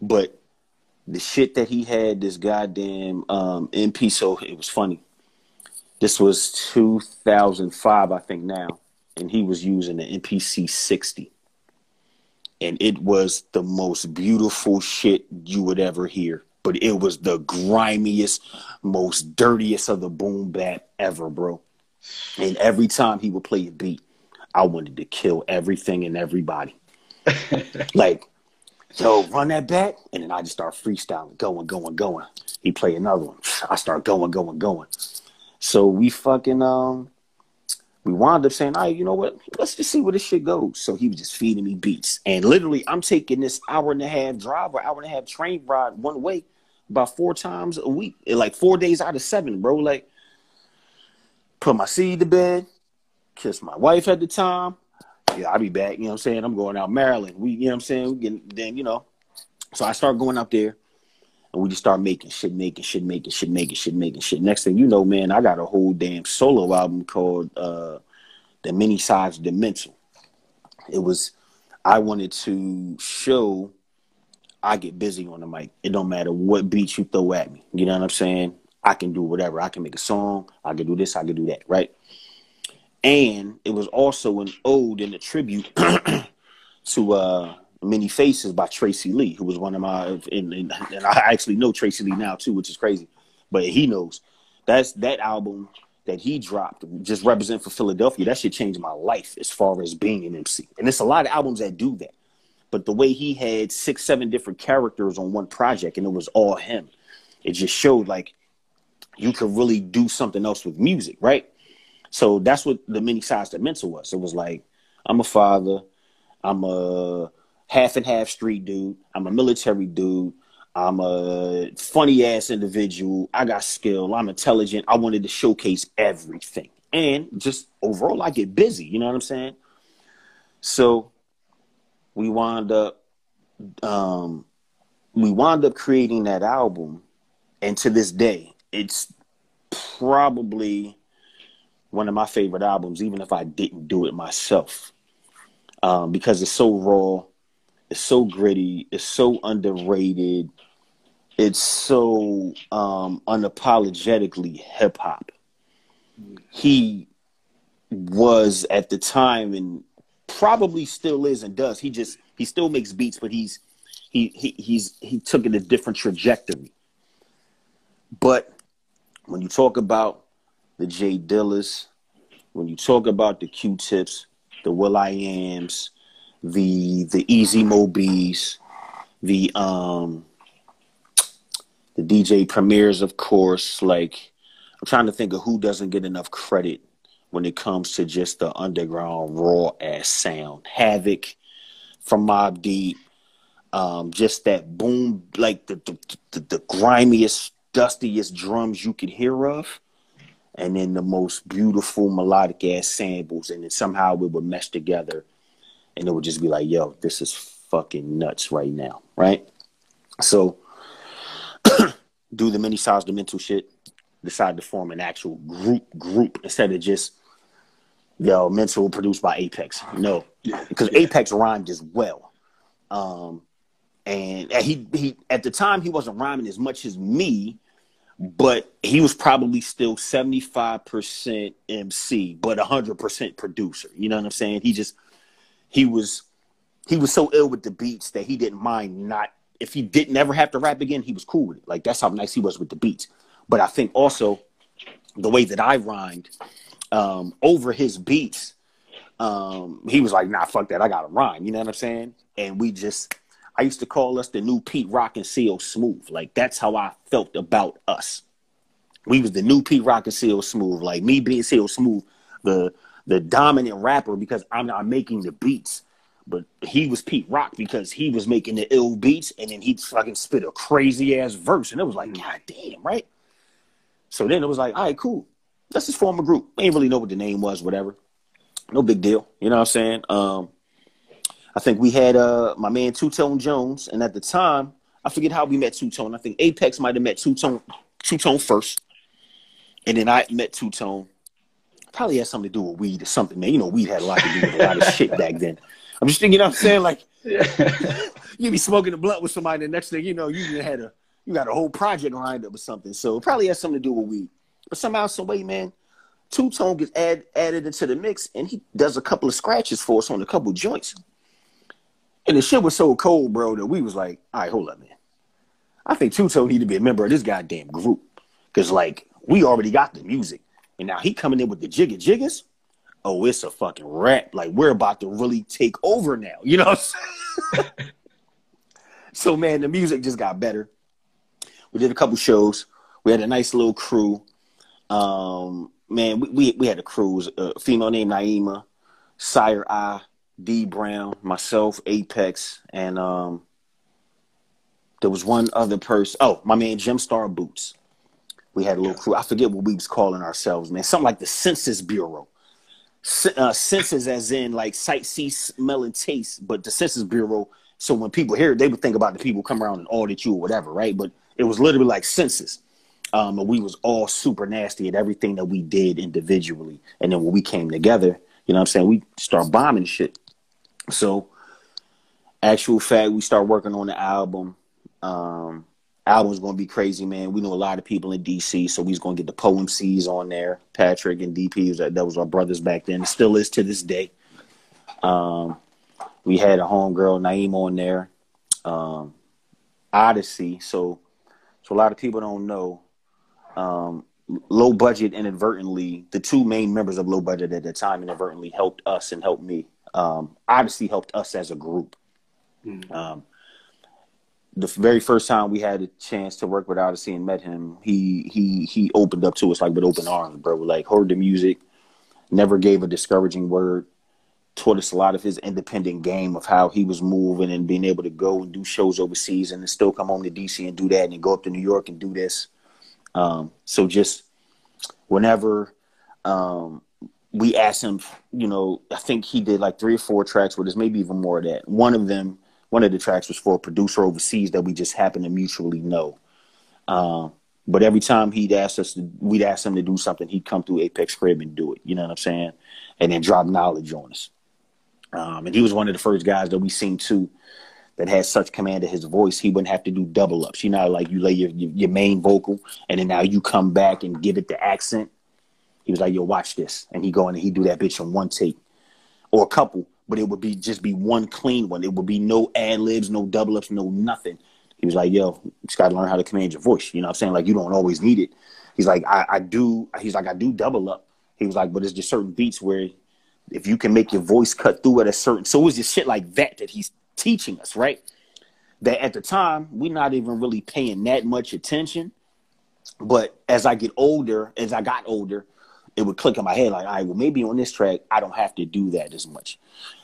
but the shit that he had, this goddamn um, MP, so it was funny. This was 2005, I think now, and he was using the MPC 60. And it was the most beautiful shit you would ever hear. But it was the grimiest, most dirtiest of the boom bap ever, bro. And every time he would play a beat, I wanted to kill everything and everybody. like, yo, run that back, and then I just start freestyling, going, going, going. He play another one. I start going, going, going. So we fucking um we wound up saying, all right, you know what? Let's just see where this shit goes. So he was just feeding me beats. And literally I'm taking this hour and a half drive or hour and a half train ride one way about four times a week. Like four days out of seven, bro. Like put my seed to bed, kiss my wife at the time. Yeah, I'll be back. You know what I'm saying? I'm going out Maryland. We, you know what I'm saying? We getting, then, you know. So I start going out there and we just start making shit, making shit, making shit, making shit, making shit. Next thing you know, man, I got a whole damn solo album called uh The Many Sides of the Mental. It was I wanted to show I get busy on the mic. It don't matter what beats you throw at me. You know what I'm saying? I can do whatever. I can make a song. I can do this. I can do that. Right. And it was also an ode and a tribute to uh, Many Faces by Tracey Lee, who was one of my, and, and, and I actually know Tracey Lee now too, which is crazy, but he knows. That's that album that he dropped, just represent for Philadelphia. That should change my life as far as being an MC. And it's a lot of albums that do that. But the way he had six, seven different characters on one project and it was all him, it just showed like you could really do something else with music, right? So that's what the many sides to mental was. It was like, I'm a father, I'm a half and half street dude, I'm a military dude, I'm a funny ass individual, I got skill, I'm intelligent. I wanted to showcase everything. And just overall I get busy, you know what I'm saying? So we wound up um we wound up creating that album and to this day it's probably one of my favorite albums, even if I didn't do it myself, um, because it's so raw, it's so gritty, it's so underrated, it's so um, unapologetically hip hop. He was at the time, and probably still is, and does. He just he still makes beats, but he's he, he he's he took it a different trajectory. But when you talk about the Jay Dillas, when you talk about the Q-tips, the Will I Ams, the the Easy Mo Bees, the um the DJ Premiers, of course. Like I'm trying to think of who doesn't get enough credit when it comes to just the underground raw ass sound. Havoc from Mobb Deep, um, just that boom, like the the, the, the grimiest, dustiest drums you could hear of and then the most beautiful melodic ass samples, and then somehow it would mesh together, and it would just be like, "Yo, this is fucking nuts right now," right? So, do the many size the mental shit. Decide to form an actual group group instead of just yo mental produced by Apex. No, because Apex rhymed as well. Um, and he he at the time he wasn't rhyming as much as me, but he was probably still 75% MC, but 100% producer. You know what I'm saying? He just, he was, he was so ill with the beats that he didn't mind not, if he didn't ever have to rap again, he was cool with it. Like, that's how nice he was with the beats. But I think also the way that I rhymed um, over his beats, um, he was like, nah, fuck that. I got to rhyme. You know what I'm saying? And we just, I used to call us the new Pete Rock and CL Smooth. Like that's how I felt about us. We was the new Pete Rock and CL Smooth. Like me being CL Smooth, the the dominant rapper because I'm not making the beats. But he was Pete Rock because he was making the ill beats and then he'd fucking spit a crazy ass verse. And it was like, God damn, right? So then it was like, all right, cool. Let's just form a group. I didn't really know what the name was, whatever. No big deal. You know what I'm saying? Um, I think we had uh my man Two Tone Jones, and at the time, I forget how we met Two Tone. I think Apex might have met Two Tone Two Tone first, and then I met Two Tone. Probably had something to do with weed or something, man. You know, weed had a lot to do with a lot of shit back then. I'm just thinking, you know I'm saying? Like you be smoking a blunt with somebody, the next thing you know, you had a you got a whole project lined up or something. So it probably has something to do with weed. But somehow, some way, man, Two Tone gets add, added into the mix, and he does a couple of scratches for us on a couple joints. And the shit was so cold, bro, that we was like, all right, hold up, man. I think Tone need to be a member of this goddamn group. Cause like we already got the music. And now he coming in with the jigga jiggas. Oh, it's a fucking rap. Like we're about to really take over now. You know what I'm saying? so man, the music just got better. We did a couple shows. We had a nice little crew. Um, man, we, we, we had a crew. A female named Naima, Sire I, D Brown, myself, Apex, and um, there was one other person. Oh, my man Jim Star Boots. We had a little crew. I forget what we was calling ourselves, man. Something like the Census Bureau. Uh, census as in like sight, see, smell, and taste, but the Census Bureau. So when people hear it, they would think about the people come around and audit you or whatever, right? But it was literally like census. Um, and we was all super nasty at everything that we did individually. And then when we came together, you know what I'm saying, we start bombing shit. So, actual fact, we start working on the album. Um, album's gonna be crazy, man. We know a lot of people in DC, so we's gonna get the Poem C's on there. Patrick and DP that, that was our brothers back then. It still is to this day. Um, we had a homegirl Naeem on there. Um, Oddisee. So, so a lot of people don't know. Um, low budget inadvertently, the two main members of low budget at the time inadvertently helped us and helped me um, Oddisee helped us as a group. Mm. Um, the very first time we had a chance to work with Oddisee and met him, he he he opened up to us like with open arms, bro. Like heard the music, never gave a discouraging word. Taught us a lot of his independent game of how he was moving and being able to go and do shows overseas and then still come home to DC and do that and then go up to New York and do this. Um, so just whenever um, we asked him, you know, I think he did like three or four tracks with us, maybe even more of that. One of them, one of the tracks was for a producer overseas that we just happened to mutually know. Um, but every time he'd ask us, to, we'd ask him to do something, he'd come through Apex Crib and do it. You know what I'm saying? And then drop knowledge on us. Um, and he was one of the first guys that we seen too that had such command of his voice, he wouldn't have to do double ups. You know, like you lay your, your main vocal and then now you come back and give it the accent he was like, "Yo, watch this," and he go in and he do that bitch on one take or a couple, but it would be just be one clean one. It would be no ad libs, no double ups, no nothing. He was like, "Yo, you just got to learn how to command your voice." You know what I'm saying? Like you don't always need it. He's like, I, I do. He's like, I do double up. He was like, but it's just certain beats where if you can make your voice cut through at a certain, so it was just shit like that that he's teaching us, right? That at the time we're not even really paying that much attention. But as I get older, as I got older, it would click in my head like, all right, well, maybe on this track, I don't have to do that as much.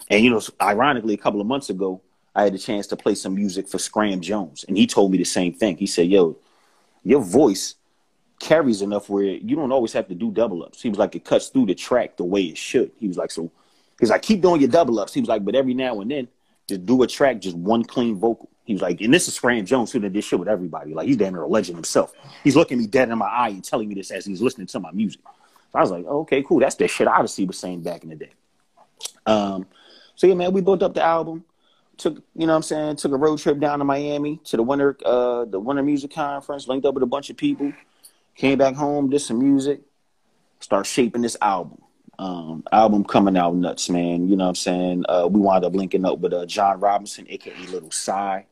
And, you know, ironically, a couple of months ago, I had a chance to play some music for Scram Jones, and he told me the same thing. He said, yo, your voice carries enough where you don't always have to do double ups. He was like, it cuts through the track the way it should. He was like, so he's like, keep doing your double ups. He was like, but every now and then, just do a track, just one clean vocal. He was like, and this is Scram Jones who did this shit with everybody. Like he's damn near a legend himself. He's looking me dead in my eye and telling me this as he's listening to my music. So I was like, okay, cool. That's the shit Oddisee was saying back in the day. Um, so yeah, man, we built up the album. Took you know what I'm saying, took a road trip down to Miami to the winter uh the winter music conference, linked up with a bunch of people, came back home, did some music, start shaping this album. Um, album coming out nuts, man. You know what I'm saying? Uh, we wound up linking up with uh, John Robinson, aka Little Sci.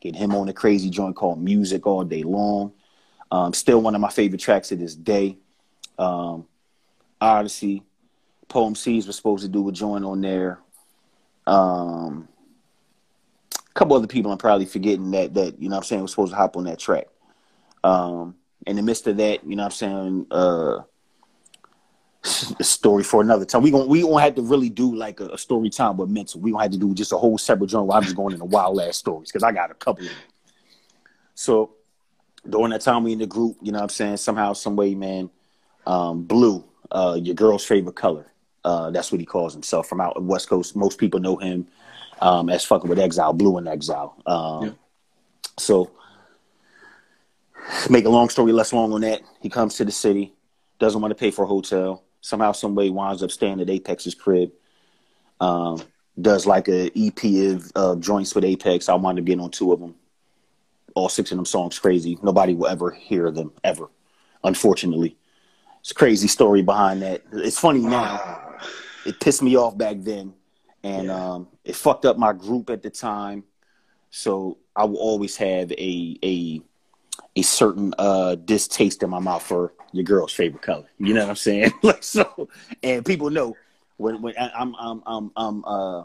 Get him on a crazy joint called Music All Day Long. Um, still one of my favorite tracks to this day. Um, Oddisee. Poem C's was supposed to do a joint on there. Um, a couple other people I'm probably forgetting that that you know I'm saying was supposed to hop on that track. Um, in the midst of that, you know what I'm saying, uh, a story for another time. We going we gonna have to really do like a, a story time with mental. We don't have to do just a whole separate joint where I'm just going into wild ass stories because I got a couple of them. So during that time we in the group, you know what I'm saying, somehow, some way, man, um, Blu, uh, your girl's favorite color. Uh, that's what he calls himself from out West Coast. Most people know him um, as fucking with Exile, Blu and Exile. Um, Yeah. So, make a long story less long on that. He comes to the city, doesn't want to pay for a hotel. Somehow, some way, winds up staying at Apex's crib. Um, does like a EP of uh, joints with Apex. I wound up getting on two of them. All six of them songs crazy. Nobody will ever hear them ever, unfortunately. It's a crazy story behind that. It's funny now Ah, it pissed me off back then, and Yeah. um, it fucked up my group at the time. So I will always have a a a certain uh, distaste in my mouth for your girl's favorite color. You know what I'm saying? like so, and people know when when I'm I'm I'm I'm uh.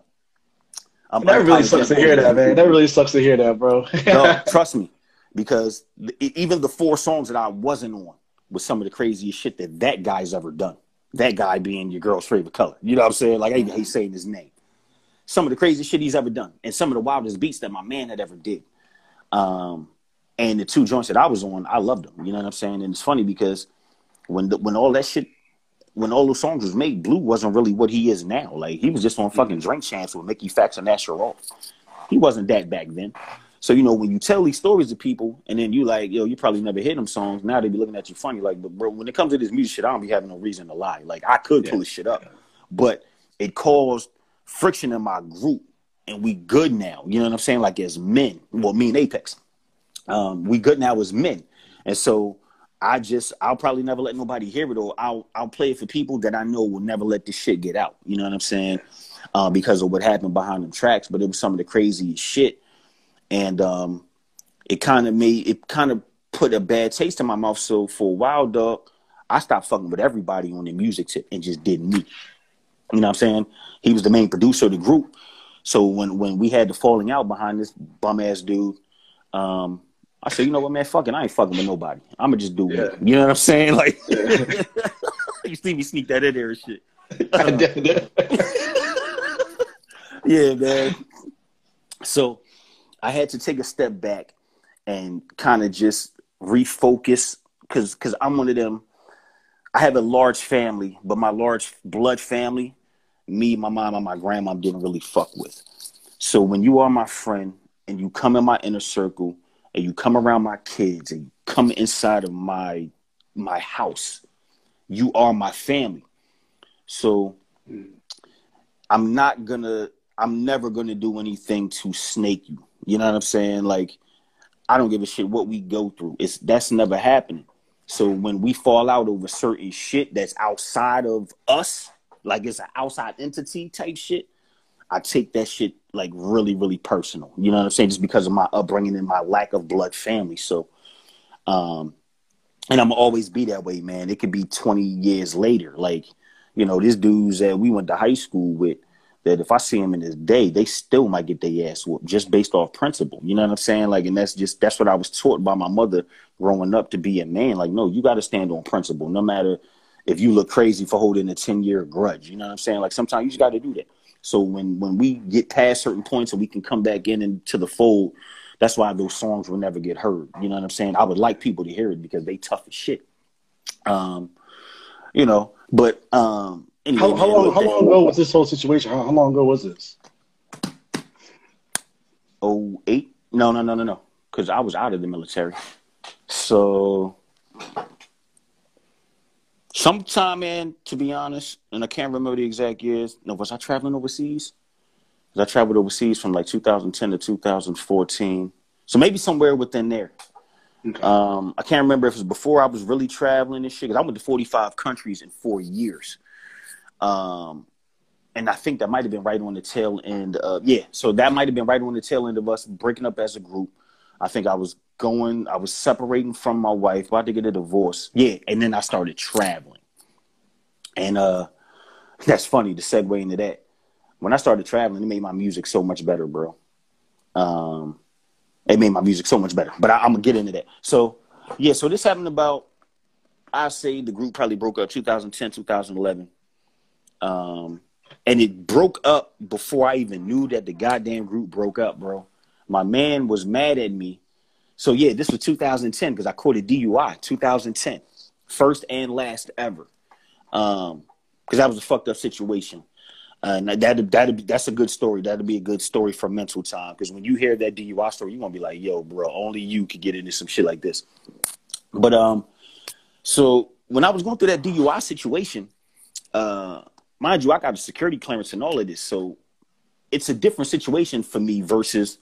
I'm that really sucks to hear that, man. That really sucks to hear that, bro. no, trust me, because even the four songs that I wasn't on was some of the craziest shit that that guy's ever done. That guy being your girl's favorite color. You know what I'm saying? Like I even hate saying his name. Some of the craziest shit he's ever done, and some of the wildest beats that my man had ever did. Um, and the two joints that I was on, I loved them. You know what I'm saying? And it's funny because when the, when all that shit, when all those songs was made, Blu wasn't really what he is now. Like he was just on fucking Drink Champs with Mickey Factz and Asher Roth. He wasn't that back then. So you know when you tell these stories to people, and then you like, yo, you probably never heard them songs. Now they be looking at you funny. Like, but bro, when it comes to this music shit, I don't be having no reason to lie. Like I could pull this shit up, but it caused friction in my group, and we good now. You know what I'm saying? Like as men, well, me and Apex, um, we good now as men, and so I just I'll probably never let nobody hear it, or I'll I'll play it for people that I know will never let this shit get out. You know what I'm saying? Uh, because of what happened behind them tracks, but it was some of the craziest shit, and um, it kind of made it kind of put a bad taste in my mouth. So for a while, dog, I stopped fucking with everybody on the music tip and just did me. You know what I'm saying? He was the main producer of the group. So when when we had the falling out behind this bum ass dude, um, I said, you know what, man, fucking, I ain't fucking with nobody. I'ma just do Yeah. me. You know what I'm saying? Like, Yeah. you see me sneak that in there and shit. Did- yeah, man. So I had to take a step back and kind of just refocus because because I'm one of them. I have a large family, but my large blood family, me, my mom, and my grandma didn't really fuck with. So when you are my friend and you come in my inner circle and you come around my kids and you come inside of my my house, you are my family. So hmm. I'm not gonna I'm never gonna do anything to snake you. You know what I'm saying? Like I don't give a shit what we go through. It's that's never happening. So when we fall out over certain shit that's outside of us, like it's an outside entity type shit, I take that shit like really, really personal. You know what I'm saying? Just because of my upbringing and my lack of blood family. So um and I'm always be that way, man. It could be 20 years later. Like, you know, this dudes that we went to high school with, that if I see them in this day, they still might get their ass whooped just based off principle. You know what I'm saying? Like, and that's just that's what I was taught by my mother growing up to be a man. Like, no, you got to stand on principle, no matter if you look crazy for holding a 10 year grudge. You know what I'm saying? Like, sometimes you just got to do that. So when when we get past certain points and we can come back in into the fold, that's why those songs will never get heard. You know what I'm saying? I would like people to hear it because they tough as shit. Um, you know, but um, anyway, how, how long? How long ago was this whole situation? How, how long ago was this? Oh eight? No, no, no, no, no. Because I was out of the military. So sometime in, to be honest, and I can't remember the exact years. No, was I traveling overseas? 'Cause I traveled overseas from like 2010 to 2014. So maybe somewhere within there. Okay. Um, I can't remember if it was before I was really traveling and shit. Because I went to 45 countries in four years. Um, and I think that might have been right on the tail end. Of, yeah, so that might have been right on the tail end of us breaking up as a group. I think I was going, I was separating from my wife, about to get a divorce. Yeah, and then I started traveling. And uh, that's funny to segue into that. When I started traveling, it made my music so much better, bro. Um, it made my music so much better. But I, I'm gonna get into that. So yeah, so this happened about I say the group probably broke up 2010, 2011. Um, and it broke up before I even knew that the goddamn group broke up, bro. My man was mad at me. So yeah, this was 2010 because I quoted DUI 2010, first and last ever. Um, because that was a fucked up situation. Uh, and that that that's a good story. That'll be a good story for mental time. Because when you hear that DUI story, you're gonna be like, "Yo, bro, only you could get into some shit like this." But um, so when I was going through that DUI situation, uh, mind you, I got a security clearance and all of this, so it's a different situation for me versus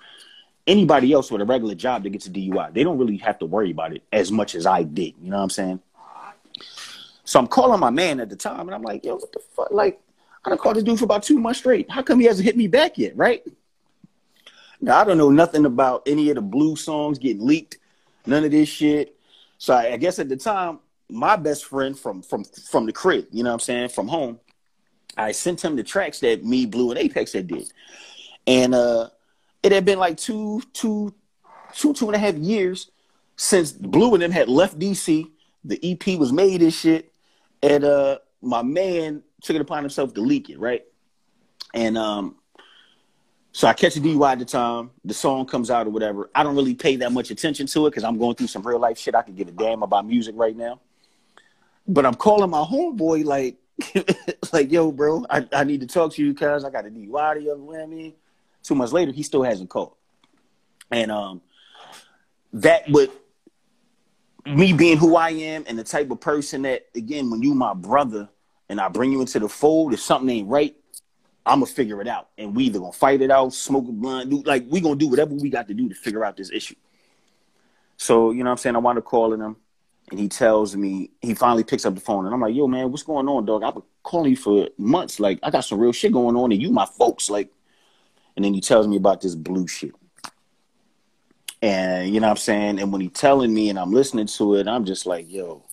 anybody else with a regular job that gets a DUI. They don't really have to worry about it as much as I did. You know what I'm saying? So I'm calling my man at the time, and I'm like, "Yo, what the fuck?" Like I done called this dude for about two months straight. How come he hasn't hit me back yet, right? Now I don't know nothing about any of the Blu songs getting leaked, none of this shit. So I, I guess at the time, my best friend from from from the crib, you know what I'm saying, from home, I sent him the tracks that me, Blu, and Apex had did. And uh it had been like two, two, two, two and a half years since Blu and them had left DC. The EP was made and shit. And uh my man took it upon himself to leak it, right? And um, so I catch a DUI at the time. The song comes out or whatever. I don't really pay that much attention to it because I'm going through some real life shit. I can give a damn about music right now. But I'm calling my homeboy like, like, yo, bro, I, I need to talk to you because I got a DUI the other way. I mean, two months later, he still hasn't called. And um, that would me being who I am and the type of person that, again, when you my brother, and I bring you into the fold, if something ain't right, I'm gonna figure it out, and we either gonna fight it out, smoke a blunt, do like we gonna do whatever we got to do to figure out this issue. So you know what I'm saying? I wind up calling him, and he tells me he finally picks up the phone, and I'm like, "Yo, man, what's going on, dog? I've been calling you for months. Like, I got some real shit going on, and you my folks. Like, and then he tells me about this Blu shit, and you know what I'm saying? And when he telling me, and I'm listening to it, I'm just like, "Yo."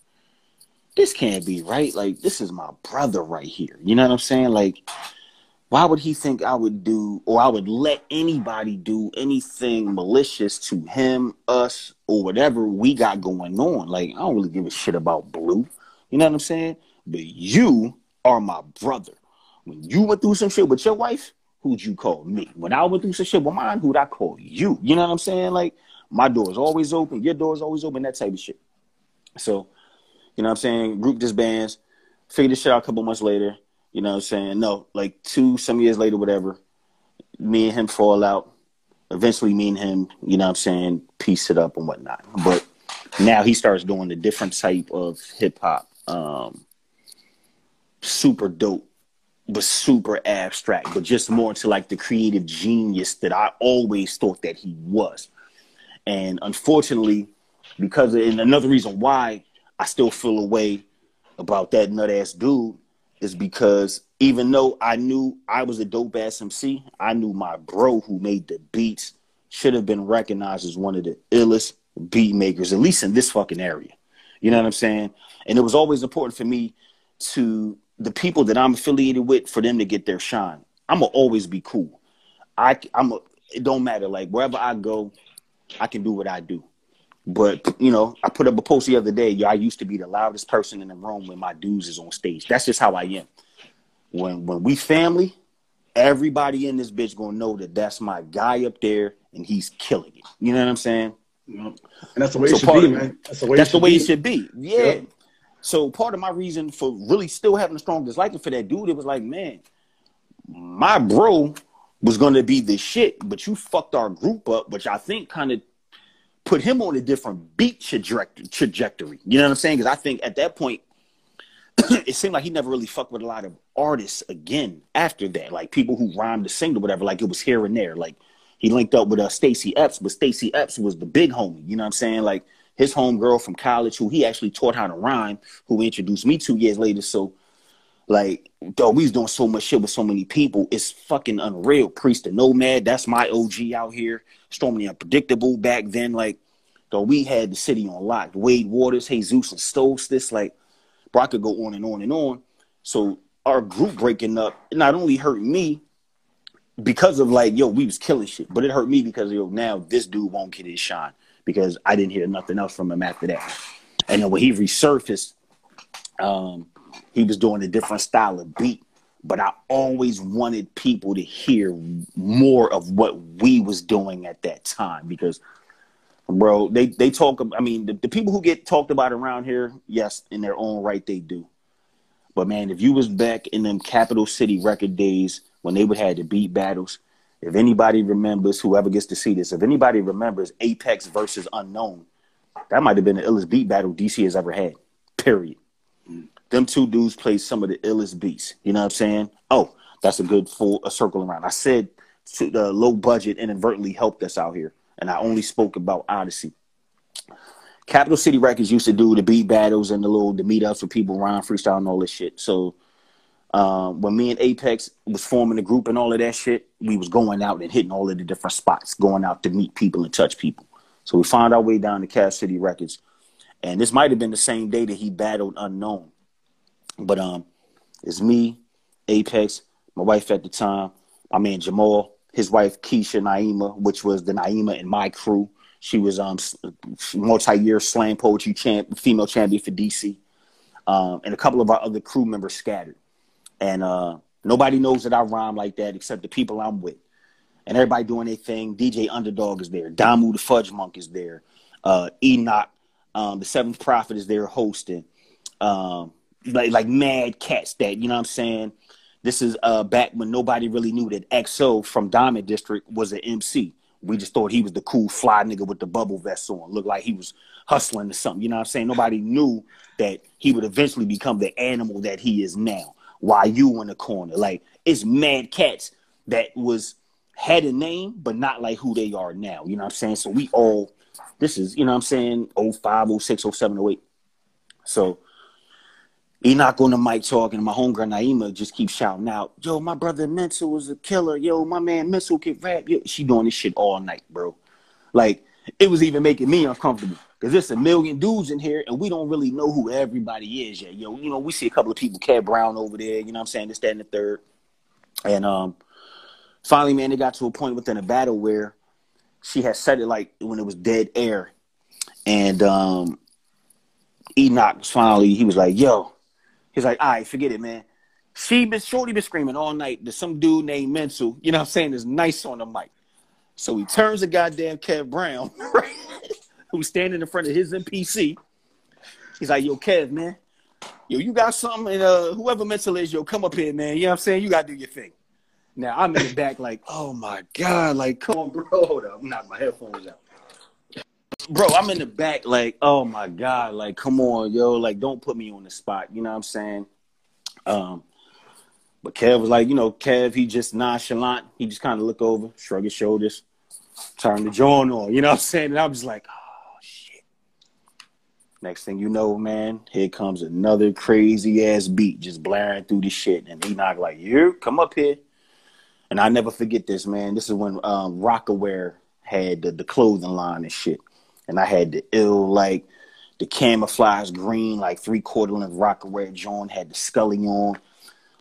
this can't be right. Like, this is my brother right here. You know what I'm saying? Like, why would he think I would do or I would let anybody do anything malicious to him, us, or whatever we got going on? Like, I don't really give a shit about Blu. You know what I'm saying? But you are my brother. When you went through some shit with your wife, who'd you call me? When I went through some shit with mine, who'd I call you? You know what I'm saying? Like, my door's always open, your door's always open, that type of shit. So, you know what I'm saying? Group disbands. Figure this shit out a couple months later. You know what I'm saying? No, like two, some years later, whatever. Me and him fall out. Eventually, me and him, you know what I'm saying, piece it up and whatnot. But now he starts doing a different type of hip hop. Um, super dope, but super abstract, but just more into like the creative genius that I always thought that he was. And unfortunately, because of, and another reason why I still feel a way about that nut ass dude is because even though I knew I was a dope ass MC, I knew my bro who made the beats should have been recognized as one of the illest beat makers, at least in this fucking area. You know what I'm saying? And it was always important for me to the people that I'm affiliated with for them to get their shine. I'm gonna always be cool. I I'm a, it don't matter. Like wherever I go, I can do what I do. But you know, I put up a post the other day. Yo, I used to be the loudest person in the room when my dudes is on stage. That's just how I am. When when we family, everybody in this bitch gonna know that that's my guy up there, and he's killing it. You know what I'm saying? And that's the way So it should be, of- man. That's the way That's it the should way be. it should be. Yeah. Yeah. So part of my reason for really still having a strong disliking for that dude, it was like, man, my bro was gonna be the shit, but you fucked our group up, which I think kind of put him on a different beat trajectory. You know what I'm saying? Because I think at that point, it seemed like he never really fucked with a lot of artists again after that, like people who rhymed to sing or whatever. Like it was here and there. Like he linked up with uh, Stacy Epps, but Stacy Epps was the big homie. You know what I'm saying? Like his homegirl from college, who he actually taught how to rhyme, who introduced me two years later. So like, though we was doing so much shit with so many people, it's fucking unreal. Priest the Nomad, that's my OG out here. Stormy Unpredictable back then. Like, though we had the city on lock. Wade Waters, Jesus and this like, bro, I could go on and on and on. So our group breaking up not only hurt me, because of like, yo, we was killing shit. But it hurt me because yo, now this dude won't get his shine because I didn't hear nothing else from him after that. And then when he resurfaced, um, he was doing a different style of beat. But I always wanted people to hear more of what we was doing at that time because bro, they they talk I mean the, the people who get talked about around here, yes, in their own right they do. But man, if you was back in them capital city record days when they would have the beat battles, if anybody remembers, whoever gets to see this, if anybody remembers Apex versus Unknown, that might have been the illest beat battle DC has ever had. Period. Them two dudes played some of the illest beats. You know what I'm saying? Oh, that's a good full a circle around. I said to the low budget inadvertently helped us out here, and I only spoke about Oddisee. Capital City Records used to do the beat battles and the little the meetups for people around freestyle and all this shit. So um, when me and Apex was forming the group and all of that shit, we was going out and hitting all of the different spots, going out to meet people and touch people. So we found our way down to Cap City Records, and this might have been the same day that he battled Unknown, but um, it's me, Apex, my wife at the time, my man Jamal, his wife Keisha Naima, which was the Naima in my crew. She was um multi-year slam poetry champ, female champion for DC, um, and a couple of our other crew members scattered. And uh, nobody knows that I rhyme like that except the people I'm with. And everybody doing their thing. DJ Underdog is there. Damu the Fudgemunk is there. Uh, Enoch, um, the Seventh Prophet is there hosting. Um, like like mad cats that you know what I'm saying. This is uh, back when nobody really knew that XO from Diamond District was an MC. We just thought he was the cool fly nigga with the bubble vest on. Looked like he was hustling or something. You know what I'm saying? Nobody knew that he would eventually become the animal that he is now. Why you in the corner? Like it's mad cats that was had a name, but not like who they are now. You know what I'm saying? So we all this is, you know what I'm saying, 05, 06, 07, 08. So Enoch on the mic talking, and my homegirl Naima just keeps shouting out, Yo, my brother Mental was a killer. Yo, my man Mental can rap. Yo, she doing this shit all night, bro. Like, it was even making me uncomfortable. Cause there's a million dudes in here and we don't really know who everybody is yet. Yo, you know, we see a couple of people, Cat Brown over there, you know what I'm saying, this, that, and the third. And um finally, man, it got to a point within a battle where she had said it like when it was dead air. And um Enoch finally he was like, yo, he's like, all right, forget it, man. She been shorty been screaming all night. There's some dude named Mental, you know what I'm saying, is nice on the mic. So he turns to goddamn Kev Brown? Who's standing in front of his MPC. He's like, yo, Kev, man. Yo, you got something, and uh, whoever mental is, yo, come up here, man. You know what I'm saying? You gotta do your thing. Now I'm in the back, like, oh my god, like, come on, bro. Hold up, knock my headphones out. Bro, I'm in the back, like, oh my god, like, come on, yo, like, don't put me on the spot. You know what I'm saying? Um, but Kev was like, you know, Kev, he just nonchalant. He just kind of look over, shrug his shoulders, turn the joint on. You know what I'm saying? And I'm just like, oh shit. Next thing you know, man, here comes another crazy ass beat just blaring through the shit. And Enoch like, you come up here. And I never forget this, man. This is when um, Rocawear had the, the clothing line and shit. And I had the ill, like, the camouflage green, like three quarter length Rocawear John had the Scully on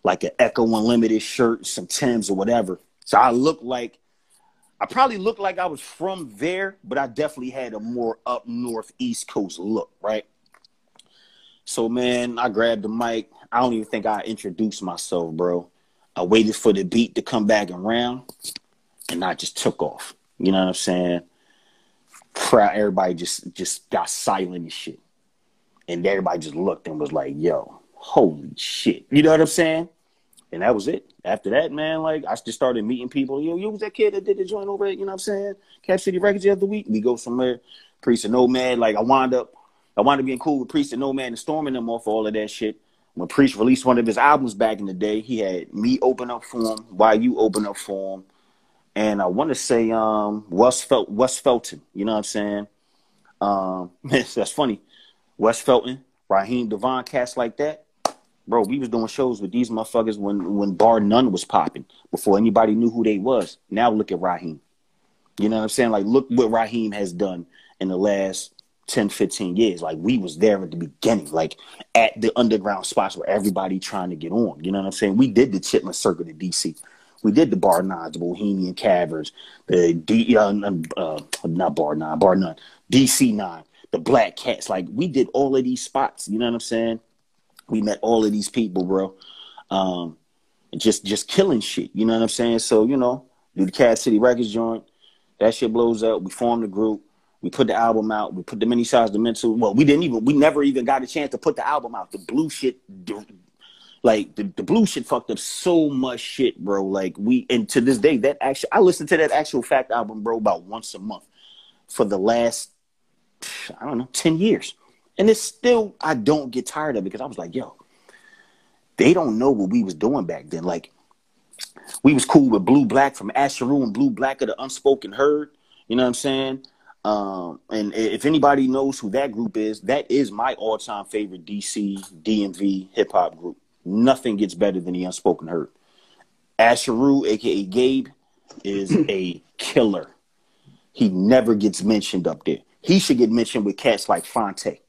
like an Ecko Unlimited shirt, some Tims or whatever. So I looked like I probably looked like I was from there, but I definitely had a more up north East Coast look, right? So man, I grabbed the mic. I don't even think I introduced myself, bro. I waited for the beat to come back around, and I just took off. You know what I'm saying? Crowd, everybody just just got silent and shit, and everybody just looked and was like, "Yo, holy shit. You know what I'm saying? And that was it. After that, man, like I just started meeting people. Yo, you was that kid that did the joint over at, you know what I'm saying? Cap City Records the other week. We go somewhere, Priest and Nomad. Like I wound up I wound up being cool with Priest and Nomad and storming them off all of that shit. When Priest released one of his albums back in the day, he had me open up for him, why you open up for him. And I want to say um West Fel- Felton, you know what I'm saying? Um that's funny. West Felton, Raheem DeVaughn, cast like that bro, we was doing shows with these motherfuckers when when Bar Nun was popping before anybody knew who they was. Now look at Raheem. You know what I'm saying? Like look what Raheem has done in the last 10, 15 years. Like we was there at the beginning, like at the underground spots where everybody trying to get on. You know what I'm saying? We did the Chitlin circuit in DC. We did the Bar Nines, the Bohemian Caverns, the D, uh, uh, not Bar Nine, Bar Nine, DC Nine, the Black Cats. Like we did all of these spots. You know what I'm saying? We met all of these people, bro. Um, just just killing shit. You know what I'm saying? So you know, do the Cap City Records joint. That shit blows up. We formed a group. We put the album out. We put the mini size, the mental. Well, we didn't even. We never even got a chance to put the album out. The Blu shit, like the, the Blu shit, fucked up so much shit, bro. Like we, and to this day, that actually, I listened to that actual fact album, bro, about once a month for the last, I don't know, ten years, and it's still I don't get tired of it because I was like, yo, they don't know what we was doing back then. Like we was cool with Blue Black from Asheru and Blue Black of the Unspoken Heard. You know what I'm saying? Um, and if anybody knows who that group is, that is my all-time favorite DC DMV hip hop group. Nothing gets better than the Unspoken Heard. Asheru, aka Gabe, is a killer. He never gets mentioned up there. He should get mentioned with cats like Phonte.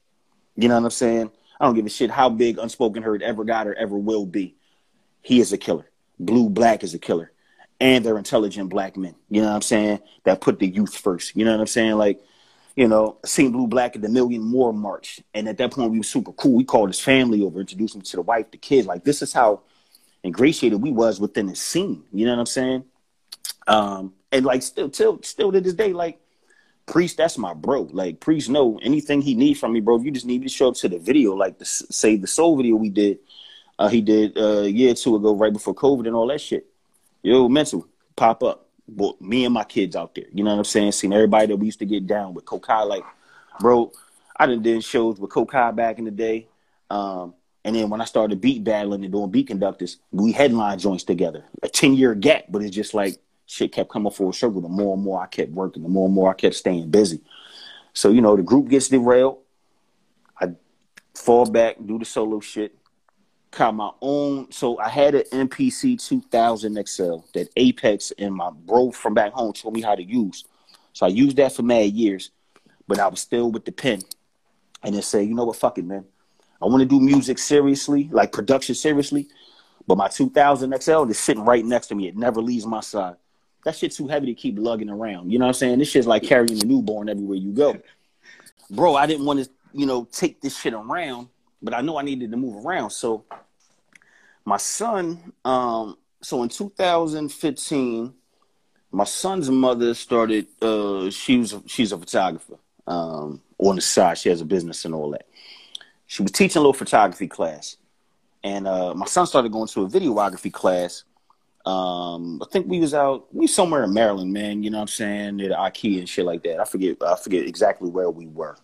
You know what I'm saying? I don't give a shit how big Unspoken Heard ever got or ever will be. He is a killer. Blue Black is a killer and they're intelligent black men. You know what I'm saying? That put the youth first. You know what I'm saying? Like, you know, seen Blue Black at the Million More March, and at that point we were super cool. We called his family over, introduced him to the wife, the kids. Like, this is how ingratiated we was within the scene. You know what I'm saying? Um, and like, still, till, still to this day, like, Priest, that's my bro. Like, Priest, know anything he need from me, bro. If You just need to show up to the video, like the Save the Soul video we did. Uh, he did uh, a year or two ago, right before COVID and all that shit yo, mental, pop up. But me and my kids out there. You know what I'm saying? Seeing everybody that we used to get down with Kokayi. Like, bro, I done did shows with Kokayi back in the day. Um, and then when I started beat battling and doing beat conductors, we headline joints together. A 10 year gap, but it's just like shit kept coming full circle. The more and more I kept working, the more and more I kept staying busy. So, you know, the group gets derailed. I fall back, do the solo shit got my own. So I had an MPC 2000 XL that Apex and my bro from back home told me how to use. So I used that for mad years, but I was still with the pen. And then say, you know what, fuck it, man. I want to do music seriously, like production seriously. But my 2000 XL is sitting right next to me. It never leaves my side. That shit too heavy to keep lugging around. You know what I'm saying? This shit's like carrying a newborn everywhere you go. Bro, I didn't want to, you know, take this shit around, but I know I needed to move around. So my son, um, so in 2015, my son's mother started. Uh, she was she's a photographer. Um, on the side, she has a business and all that. She was teaching a little photography class, and uh, my son started going to a videography class. Um, I think we was out, we somewhere in Maryland, man. You know what I'm saying? At IKEA and shit like that. I forget, I forget exactly where we were.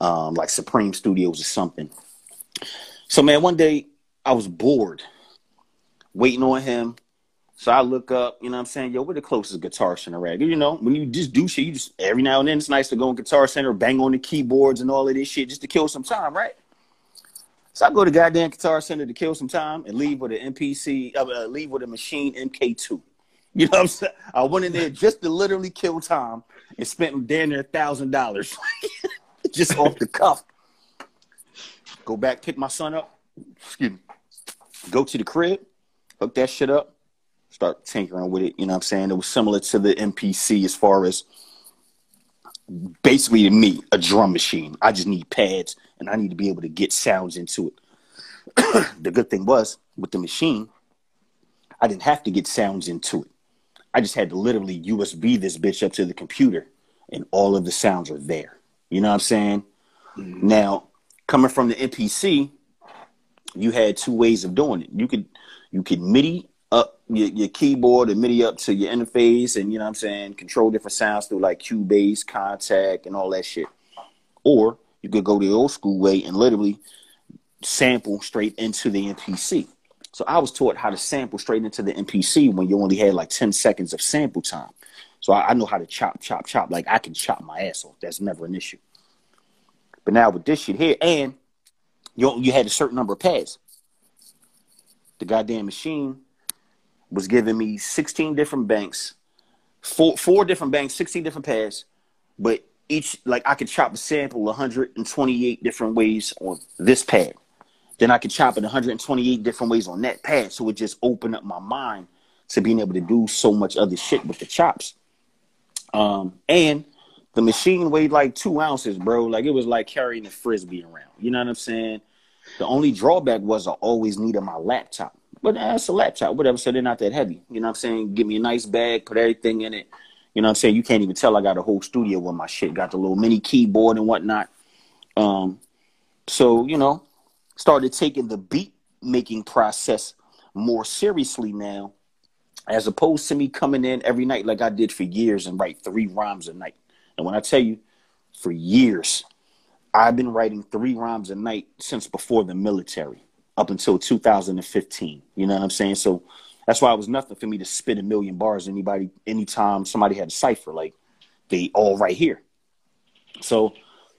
Um, like Supreme Studios or something. So, man, one day I was bored waiting on him. So I look up, you know what I'm saying? Yo, where the closest guitar center rag? You know, when you just do shit, you just every now and then it's nice to go in guitar center, bang on the keyboards and all of this shit just to kill some time, right? So I go to goddamn guitar center to kill some time and leave with an MPC, uh, uh, leave with a Maschine MK2. You know what I'm saying? I went in there just to literally kill time and spent damn near a thousand dollars just off the cuff. Go back, pick my son up. Excuse me go to the crib, hook that shit up, start tinkering with it. You know what I'm saying? It was similar to the MPC as far as basically to me, a drum Maschine. I just need pads and I need to be able to get sounds into it. the good thing was with the machine, I didn't have to get sounds into it. I just had to literally USB this bitch up to the computer and all of the sounds are there. You know what I'm saying? Mm-hmm. Now, coming from the MPC, you had two ways of doing it. You could you could MIDI up your, your keyboard and MIDI up to your interface and you know what I'm saying, control different sounds through like Cubase, Kontakt, and all that shit. Or you could go the old school way and literally sample straight into the MPC. So I was taught how to sample straight into the MPC when you only had like 10 seconds of sample time. So I, I know how to chop, chop, chop. Like I can chop my ass off. That's never an issue. But now with this shit here, and you you had a certain number of pads. The goddamn Maschine was giving me 16 different banks, four four different banks, 16 different pads, but each like I could chop a sample 128 different ways on this pad. Then I could chop it 128 different ways on that pad. So it just opened up my mind to being able to do so much other shit with the chops. Um, and the Maschine weighed like two ounces, bro. Like it was like carrying a frisbee around. You know what I'm saying? The only drawback was I always needed my laptop. But that's a laptop, whatever. So they're not that heavy. You know what I'm saying? Give me a nice bag, put everything in it. You know what I'm saying? You can't even tell I got a whole studio with my shit. Got the little mini keyboard and whatnot. Um, so, you know, started taking the beat making process more seriously now, as opposed to me coming in every night like I did for years and write three rhymes a night. And when I tell you, for years, I've been writing three rhymes a night since before the military, up until 2015. You know what I'm saying? So that's why it was nothing for me to spit a million bars anybody anytime somebody had a cipher. Like they all right here. So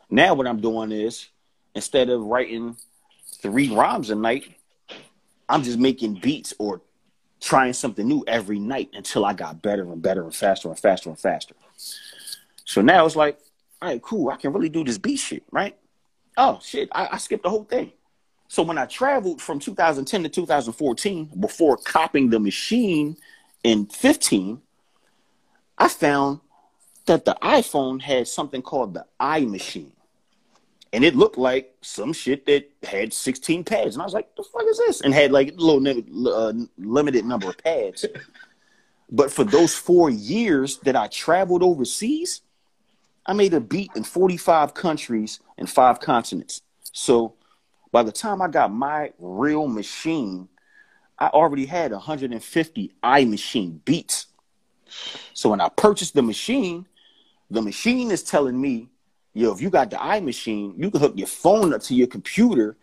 now what I'm doing is instead of writing three rhymes a night, I'm just making beats or trying something new every night until I got better and better and faster and faster and faster. So now it's like, all right, cool. I can really do this beat shit, right? Oh shit, I, I skipped the whole thing. So when I traveled from 2010 to 2014, before copying the Maschine in 15, I found that the iPhone had something called the iMaschine. And it looked like some shit that had 16 pads. And I was like, the fuck is this? And had like a little uh, limited number of pads. but for those four years that I traveled overseas, I made a beat in 45 countries and five continents. So by the time I got my real Maschine, I already had 150 iMaschine beats. So when I purchased the Maschine, the Maschine is telling me, yo, if you got the iMaschine, you can hook your phone up to your computer,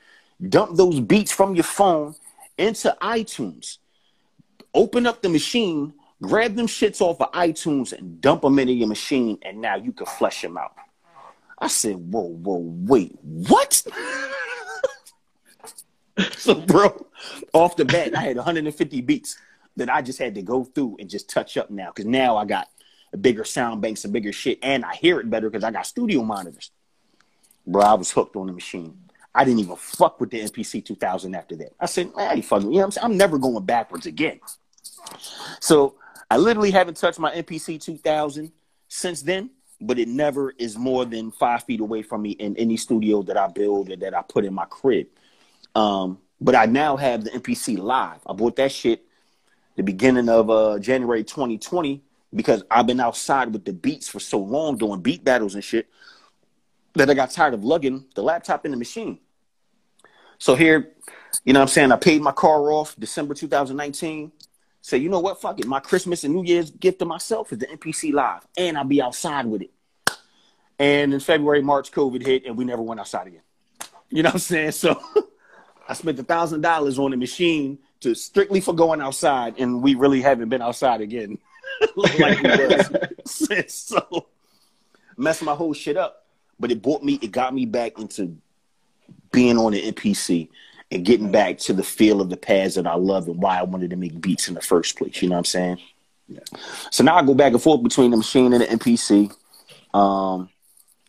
dump those beats from your phone into iTunes, open up the Maschine, grab them shits off of iTunes and dump them into your Maschine, and now you can flesh them out. I said, whoa, whoa, wait, what? so, bro, off the bat, I had 150 beats that I just had to go through and just touch up now. Cause now I got a bigger sound banks and bigger shit, and I hear it better because I got studio monitors. Bro, I was hooked on the Maschine. I didn't even fuck with the MPC 2000 after that. I said, man, you fucking, you know what I'm saying? I'm never going backwards again. So I literally haven't touched my MPC 2000 since then, but it never is more than five feet away from me in any studio that I build or that I put in my crib. Um, but I now have the MPC Live. I bought that shit the beginning of uh, January 2020 because I've been outside with the beats for so long doing beat battles and shit that I got tired of lugging the laptop in the Maschine. So here, you know what I'm saying? I paid my car off December 2019. Say, you know what? Fuck it. My Christmas and New Year's gift to myself is the MPC Live, and I'll be outside with it. And in February, March, COVID hit, and we never went outside again. You know what I'm saying? So I spent a thousand dollars on a machine to strictly for going outside, and we really haven't been outside again. like we was. so messed my whole shit up. But it brought me, it got me back into being on the MPC and getting back to the feel of the pads that I love and why I wanted to make beats in the first place. You know what I'm saying? Yeah. So now I go back and forth between the Maschine and the MPC. Um,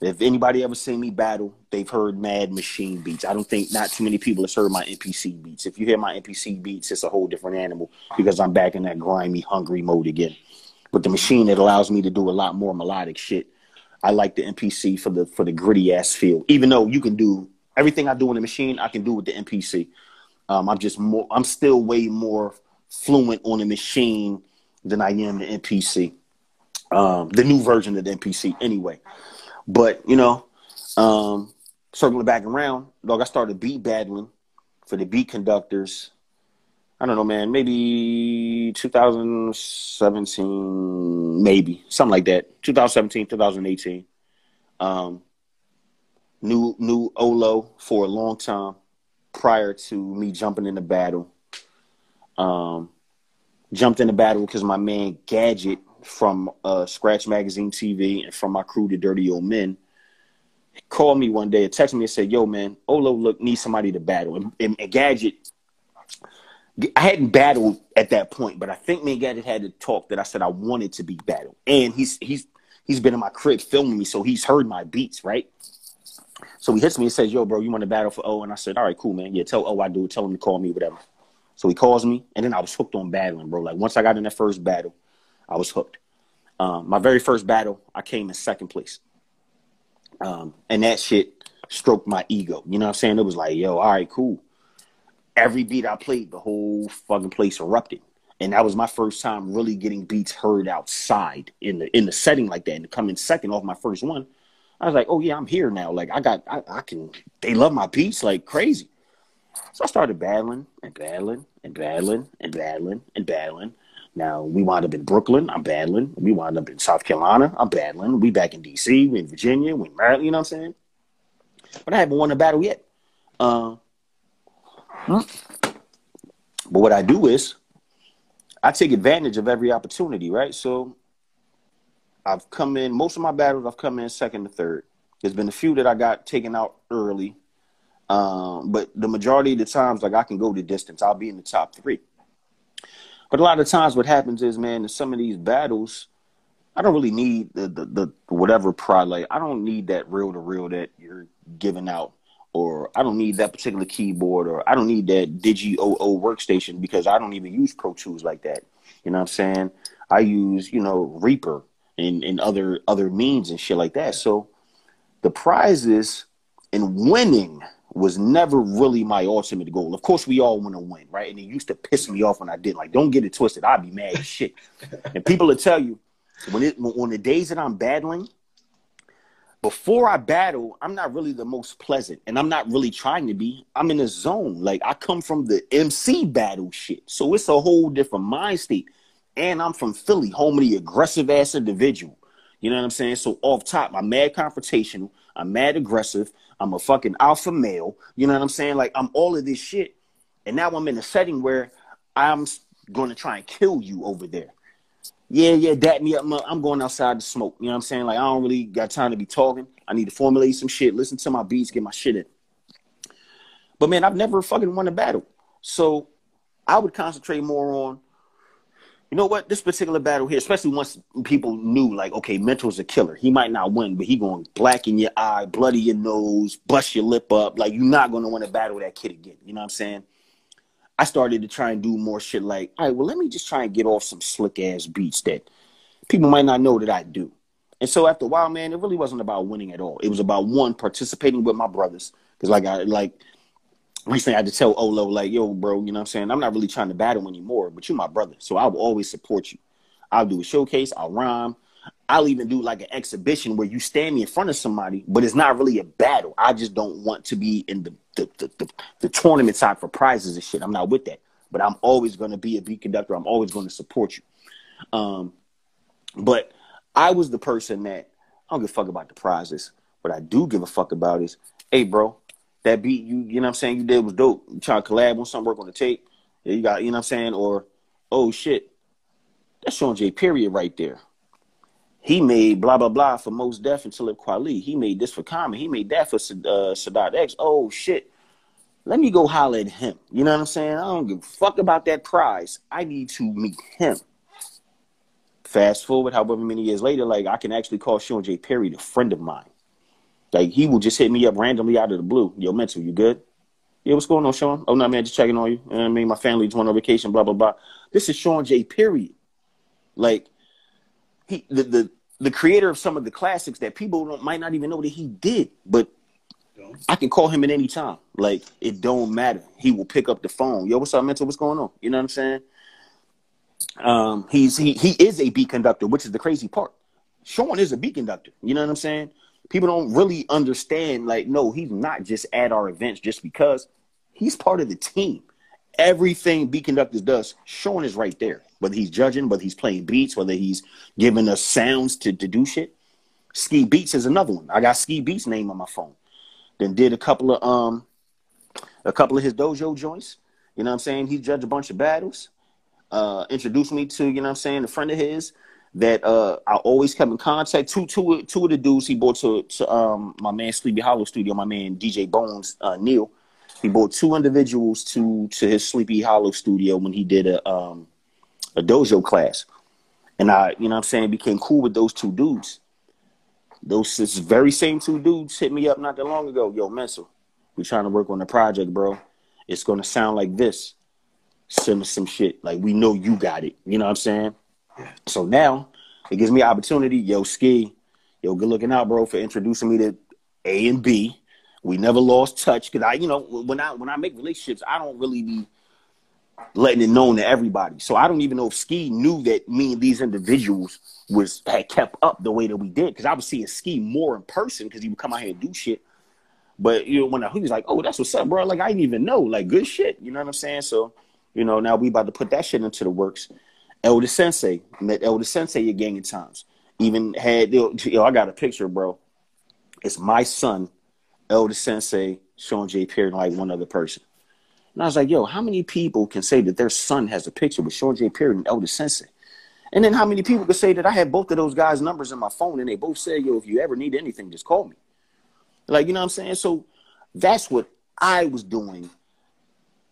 if anybody ever seen me battle, they've heard Mad Maschine beats. I don't think not too many people have heard my MPC beats. If you hear my MPC beats, it's a whole different animal because I'm back in that grimy, hungry mode again. But the Maschine that allows me to do a lot more melodic shit. I like the MPC for the for the gritty ass feel. Even though you can do everything I do in the Maschine, I can do with the MPC. Um, I'm just more. I'm still way more fluent on the Maschine than I am the MPC. Um, the new version of the MPC, anyway. But you know, um, circling back around, dog, I started beat battling for the beat conductors. I don't know, man. Maybe 2017, maybe something like that. 2017, 2018. Um, knew knew Olo for a long time prior to me jumping in the battle. Um, jumped in the battle because my man Gadget from uh, Scratch Magazine TV and from my crew, the Dirty Old Men, called me one day and texted me and said, "Yo, man, Olo look needs somebody to battle." And, and, and, Gadget, I hadn't battled at that point, but I think me and Gadget had to talk that I said I wanted to be battled, and he's he's he's been in my crib filming me, so he's heard my beats, right? So he hits me and says, "Yo, bro, you want to battle for O?" And I said, "All right, cool, man. Yeah, tell O I do. Tell him to call me, whatever." So he calls me, and then I was hooked on battling, bro. Like once I got in that first battle, I was hooked. Um, my very first battle, I came in second place. Um, and that shit stroked my ego. You know what I'm saying? It was like, yo, all right, cool. Every beat I played, the whole fucking place erupted. And that was my first time really getting beats heard outside in the in the setting like that. And to come in second off my first one, I was like, oh yeah, I'm here now. Like I got I, I can they love my piece like crazy. So I started battling and battling and battling and battling and battling. Now we wound up in Brooklyn. I'm battling. We wound up in South Carolina. I'm battling. We back in DC. We in Virginia. We in Maryland. You know what I'm saying? But I haven't won a battle yet. Uh, but what I do is I take advantage of every opportunity, right? So I've come in most of my battles. I've come in second to third. There's been a few that I got taken out early, um, but the majority of the times, like I can go the distance. I'll be in the top three. But a lot of times, what happens is, man, in some of these battles, I don't really need the the, the whatever pride. Like I don't need that reel to reel that you're giving out, or I don't need that particular keyboard, or I don't need that Digi OO workstation because I don't even use Pro Tools like that. You know what I'm saying? I use you know Reaper and and other other means and shit like that. So the prizes and winning was never really my ultimate goal. Of course, we all want to win, right? And it used to piss me off when I did. Like, don't get it twisted. I'd be mad as shit. and people will tell you when it on the days that I'm battling, before I battle, I'm not really the most pleasant, and I'm not really trying to be. I'm in a zone. Like I come from the MC battle shit, so it's a whole different mind state. And I'm from Philly, home of the aggressive ass individual. You know what I'm saying? So off top, I'm mad confrontational. I'm mad aggressive. I'm a fucking alpha male. You know what I'm saying? Like I'm all of this shit. And now I'm in a setting where I'm going to try and kill you over there. Yeah, yeah, dat me up. I'm going outside to smoke. You know what I'm saying? Like I don't really got time to be talking. I need to formulate some shit, listen to my beats, get my shit in. But man, I've never fucking won a battle. So I would concentrate more on you know what? This particular battle here, especially once people knew, like, okay, Mental's a killer. He might not win, but he going black in your eye, bloody your nose, bust your lip up. Like, you're not going to win a battle that kid again. You know what I'm saying? I started to try and do more shit like, all right, well, let me just try and get off some slick ass beats that people might not know that I do. And so after a while, man, it really wasn't about winning at all. It was about one participating with my brothers. Cause like I like recently I had to tell Olo, like, yo, bro, you know what I'm saying? I'm not really trying to battle anymore, but you're my brother. So I will always support you. I'll do a showcase, I'll rhyme. I'll even do like an exhibition where you stand me in front of somebody, but it's not really a battle. I just don't want to be in the the, the, the, the tournament side for prizes and shit. I'm not with that. But I'm always going to be a beat conductor. I'm always going to support you. Um, but I was the person that I don't give a fuck about the prizes. What I do give a fuck about is, hey, bro, that beat you, you know what I'm saying, you did was dope. You trying to collab on something, work on the tape. You got, you know what I'm saying? Or, oh shit, that's Shawn J. Period right there. He made blah blah blah for Mos Def and Talib Kweli. He made this for Common. He made that for uh, Sadat X. Oh shit, let me go holler at him. You know what I'm saying? I don't give a fuck about that prize. I need to meet him. Fast forward, however many years later, like I can actually call Shawn J. Period a friend of mine. Like he will just hit me up randomly out of the blue. Yo, mental, you good? Yeah, what's going on, Shawn? Oh no, man, just checking on you. You know I mean? My family just went on vacation, blah blah blah. This is Shawn J. Period. Like he the the the creator of some of the classics that people don't, might not even know that he did, but I can call him at any time. Like it don't matter. He will pick up the phone. Yo, what's up, mental? What's going on? You know what I'm saying? Um, he's he he is a beat conductor, which is the crazy part. Shawn is a beat conductor. You know what I'm saying? People don't really understand like no he's not just at our events just because he's part of the team. Everything beat conductors does Shawn is right there. Whether he's judging whether he's playing beats whether he's giving us sounds to, to do shit. Ski Beatz is another one. I got Ski Beatz name on my phone. Then did a couple of um a couple of his dojo joints. You know what i'm saying? He judged a bunch of battles. Uh introduced me to you know what i'm saying a friend of his that uh, I always come in contact. Two, two, two of the dudes he brought to, to um, my man Sleepy Hollow studio, my man DJ Bones uh, Neil. He brought two individuals to to his Sleepy Hollow studio when he did a um, a dojo class, and I, you know, what I'm saying, became cool with those two dudes. Those this very same two dudes hit me up not that long ago. Yo, Mental, we trying to work on the project, bro. It's gonna sound like this. send us some shit. Like we know you got it. You know what I'm saying? So now it gives me opportunity. Yo, ski, yo, good looking out, bro, for introducing me to A and B. We never lost touch because I, you know, when I when I make relationships, I don't really be letting it known to everybody. So I don't even know if Ski knew that me and these individuals was had kept up the way that we did because I was seeing Ski more in person because he would come out here and do shit. But you know, when I, he was like, "Oh, that's what's up, bro," like I didn't even know, like good shit. You know what I'm saying? So, you know, now we about to put that shit into the works. Elder Sensei met Elder Sensei a gang of times. Even had yo, I got a picture, bro. It's my son, Elder Sensei, Shawn J. Period, and like one other person. And I was like, yo, how many people can say that their son has a picture with Shawn J. Period and Elder Sensei? And then how many people could say that I had both of those guys' numbers in my phone and they both said, yo, if you ever need anything, just call me. Like, you know what I'm saying? So that's what I was doing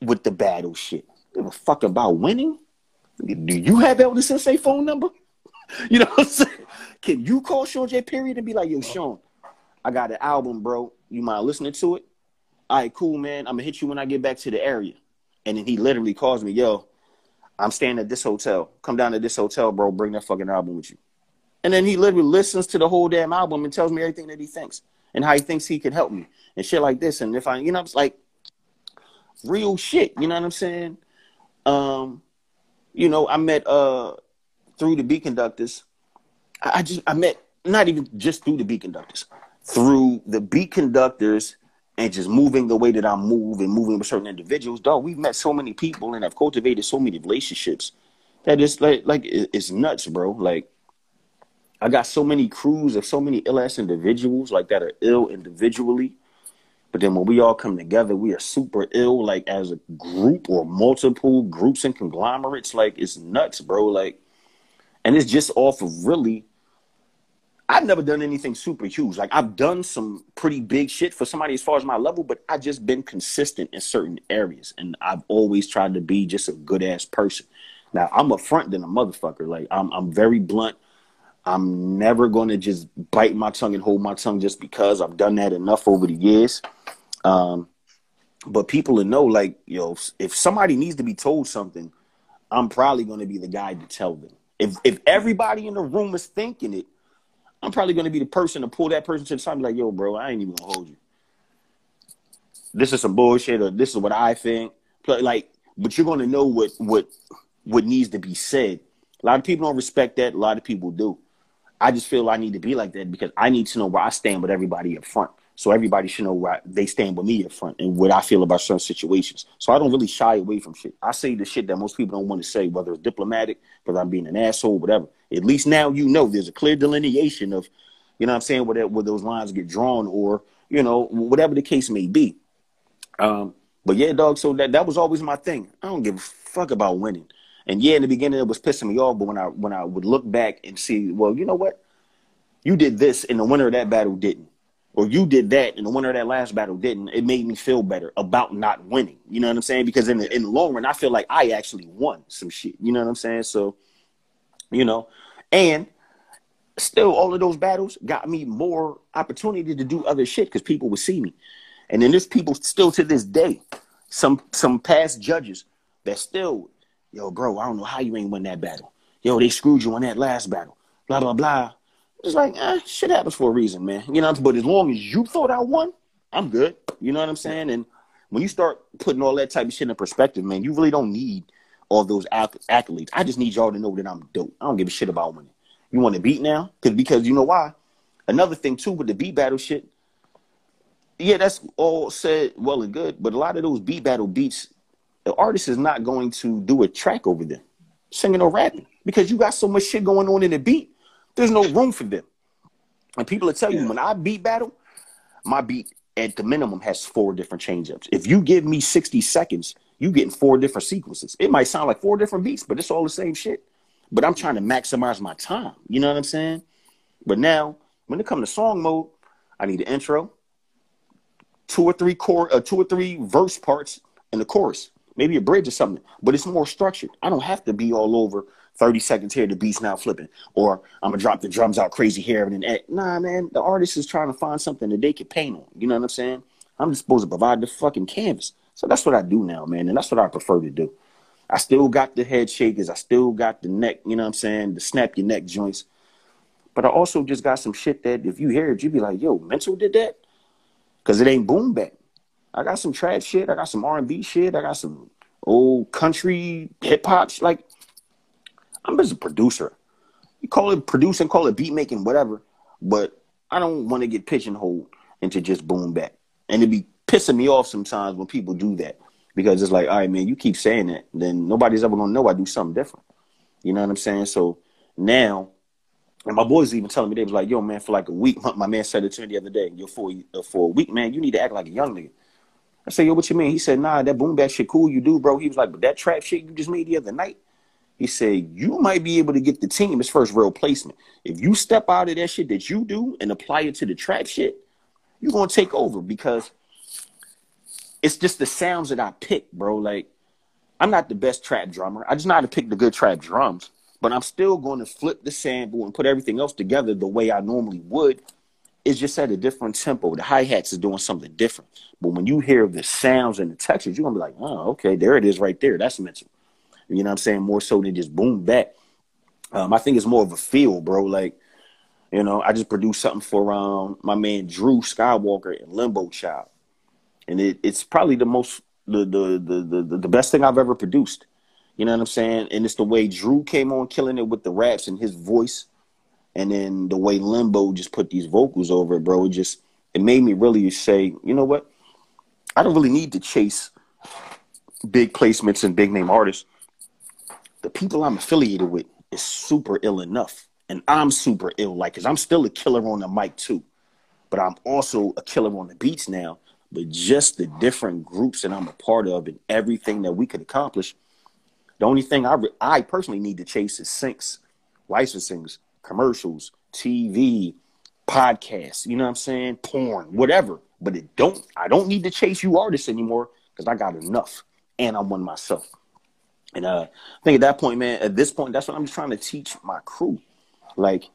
with the battle shit. Give a fuck about winning. Do you have Elder Sensei phone number? You know what I'm saying? Can you call Shawn J. Period and be like, yo, Shawn, I got an album, bro. You mind listening to it? All right, cool, man. I'm gonna hit you when I get back to the area. And then he literally calls me, yo, I'm staying at this hotel. Come down to this hotel, bro. Bring that fucking album with you. And then he literally listens to the whole damn album and tells me everything that he thinks and how he thinks he can help me and shit like this. And if I, you know, it's like real shit. You know what I'm saying? Um, you know, I met uh through the beat conductors. I, just I met not even just through the beat conductors, through the beat conductors and just moving the way that I move and moving with certain individuals. Dog, we've met so many people and have cultivated so many relationships that it's like like it's nuts, bro. Like I got so many crews of so many ill ass individuals like that are ill individually. But then when we all come together, we are super ill, like as a group or multiple groups and conglomerates. Like it's nuts, bro. Like, and it's just off of really. I've never done anything super huge. Like I've done some pretty big shit for somebody as far as my level, but I've just been consistent in certain areas, and I've always tried to be just a good ass person. Now I'm a front than a motherfucker. Like I'm, I'm very blunt. I'm never to just bite my tongue and hold my tongue just because I've done that enough over the years. Um, but people to know, like, yo, if somebody needs to be told something, I'm probably going to be the guy to tell them. If if everybody in the room is thinking it, I'm probably going to be the person to pull that person to the side and be like, yo, bro, I ain't even to hold you. This is some bullshit, or this is what I think. But, Like, but you're going to know what what what needs to be said. A lot of people don't respect that. A lot of people do. I just feel I need to be like that because I need to know where I stand with everybody up front. So everybody should know where I- they stand with me up front and what I feel about certain situations. So I don't really shy away from shit. I say the shit that most people don't want to say, whether it's diplomatic, whether I'm being an asshole, whatever. At least now you know there's a clear delineation of, you know what I'm saying, where, that, where those lines get drawn or, you know, whatever the case may be. Um, but yeah, dog. So that that was always my thing. I don't give a fuck about winning. And yeah, in the beginning it was pissing me off, but when I when I would look back and see, well, you know what, you did this, and the winner of that battle didn't, or you did that, and the winner of that last battle didn't. It made me feel better about not winning. You know what I'm saying? Because in the in the long run, I feel like I actually won some shit. You know what I'm saying? So, you know, and still all of those battles got me more opportunity to do other shit because people would see me. And then there's people still to this day, some some past judges that still, yo, bro, I don't know how you ain't win that battle. Yo, they screwed you on that last battle. Blah blah blah. It's like, eh, shit happens for a reason, man. You know, but as long as you thought I won, I'm good. You know what I'm saying? And when you start putting all that type of shit in perspective, man, you really don't need all those acc- accolades. I just need y'all to know that I'm dope. I don't give a shit about winning. You want to beat now? Because because you know why? Another thing too with the beat battle shit. Yeah, that's all said well and good, but a lot of those beat battle beats, the artist is not going to do a track over them, singing or rapping, because you got so much shit going on in the beat. There's no room for them. And people will tell you when I beat battle, my beat at the minimum has four different changeups. If you give me 60 seconds, you getting four different sequences. It might sound like four different beats, but it's all the same shit. But I'm trying to maximize my time. You know what I'm saying? But now, when it comes to song mode, I need an intro, two or three core, uh, two or three verse parts, and the chorus, maybe a bridge or something. But it's more structured. I don't have to be all over 30 seconds here, the beat's now flipping, or I'm gonna drop the drums out crazy here and then. eh, Nah, man, the artist is trying to find something that they can paint on. You know what I'm saying? I'm just supposed to provide the fucking canvas. So that's what I do now, man, and that's what I prefer to do. I still got the head shakers. I still got the neck, you know what I'm saying? The snap your neck joints. But I also just got some shit that if you hear it, you be like, yo, Mental did that? Because it ain't boom bap. I got some trap shit. I got some R&B shit. I got some old country hip hop. Like, I'm just a producer. You call it producing, call it beat making, whatever. But I don't want to get pigeonholed into just boom bap. And it be pissing me off sometimes when people do that because it's like, all right, man, you keep saying that, then nobody's ever gonna know I do something different. You know what I'm saying? So now, and my boys even telling me they was like, yo, man, for like a week, my man said it to me the other day, yo, for uh, for a week, man, you need to act like a young nigga. I said, yo, what you mean? He said, nah, that boom bap shit cool you do, bro. He was like, but that trap shit you just made the other night. He said, you might be able to get the team his first real placement. If you step out of that shit that you do and apply it to the trap shit, you're gonna take over because it's just the sounds that I pick, bro. Like, I'm not the best trap drummer. I just know how to pick the good trap drums, but I'm still going to flip the sample and put everything else together the way I normally would. It's just at a different tempo. The hi hats is doing something different. But when you hear the sounds and the textures, you're gonna be like, oh, okay, there it is right there. That's mental. You know what I'm saying? More so than just boom bap. Um, I think it's more of a feel, bro. Like, you know, I just produced something for um my man Drew Skywalker and Limbo Child and it, it's probably the most the, the the the the best thing I've ever produced. You know what I'm saying? And it's the way Drew came on killing it with the raps and his voice, and then the way Limbo just put these vocals over it, bro. It just it made me really say, you know what? I don't really need to chase big placements and big name artists. The people I'm affiliated with is super ill enough, and I'm super ill, like, cause I'm still a killer on the mic too, but I'm also a killer on the beats now but just the different groups that I'm a part of and everything that we could accomplish. The only thing I, re- I personally need to chase is syncs, licensings, commercials, TV, podcasts, you know what I'm saying? Porn, whatever. But it don't I don't need to chase you artists anymore because I got enough and I'm one myself. And uh, I think at that point, man, at this point, that's what I'm just trying to teach my crew. Like,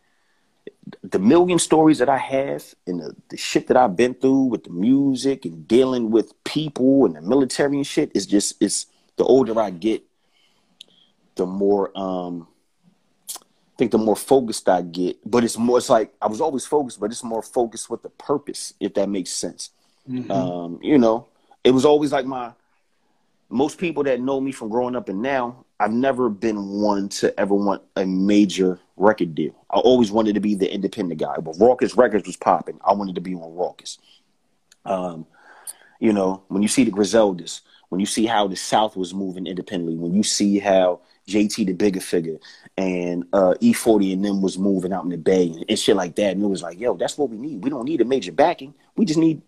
the million stories that I have and the, the shit that I've been through with the music and dealing with people and the military and shit is just it's the older I get, the more um I think the more focused I get. But it's more it's like I was always focused, but it's more focused with the purpose, if that makes sense. Mm-hmm. Um, you know, it was always like my most people that know me from growing up and now, I've never been one to ever want a major record deal. I always wanted to be the independent guy. But Rawkus Records was popping. I wanted to be on Rawkus. Um, you know, when you see the Griseldas, when you see how the South was moving independently, when you see how JT the Bigga Figga and uh, E40 and them was moving out in the Bay and, and shit like that, and it was like, yo, that's what we need. We don't need a major backing. We just need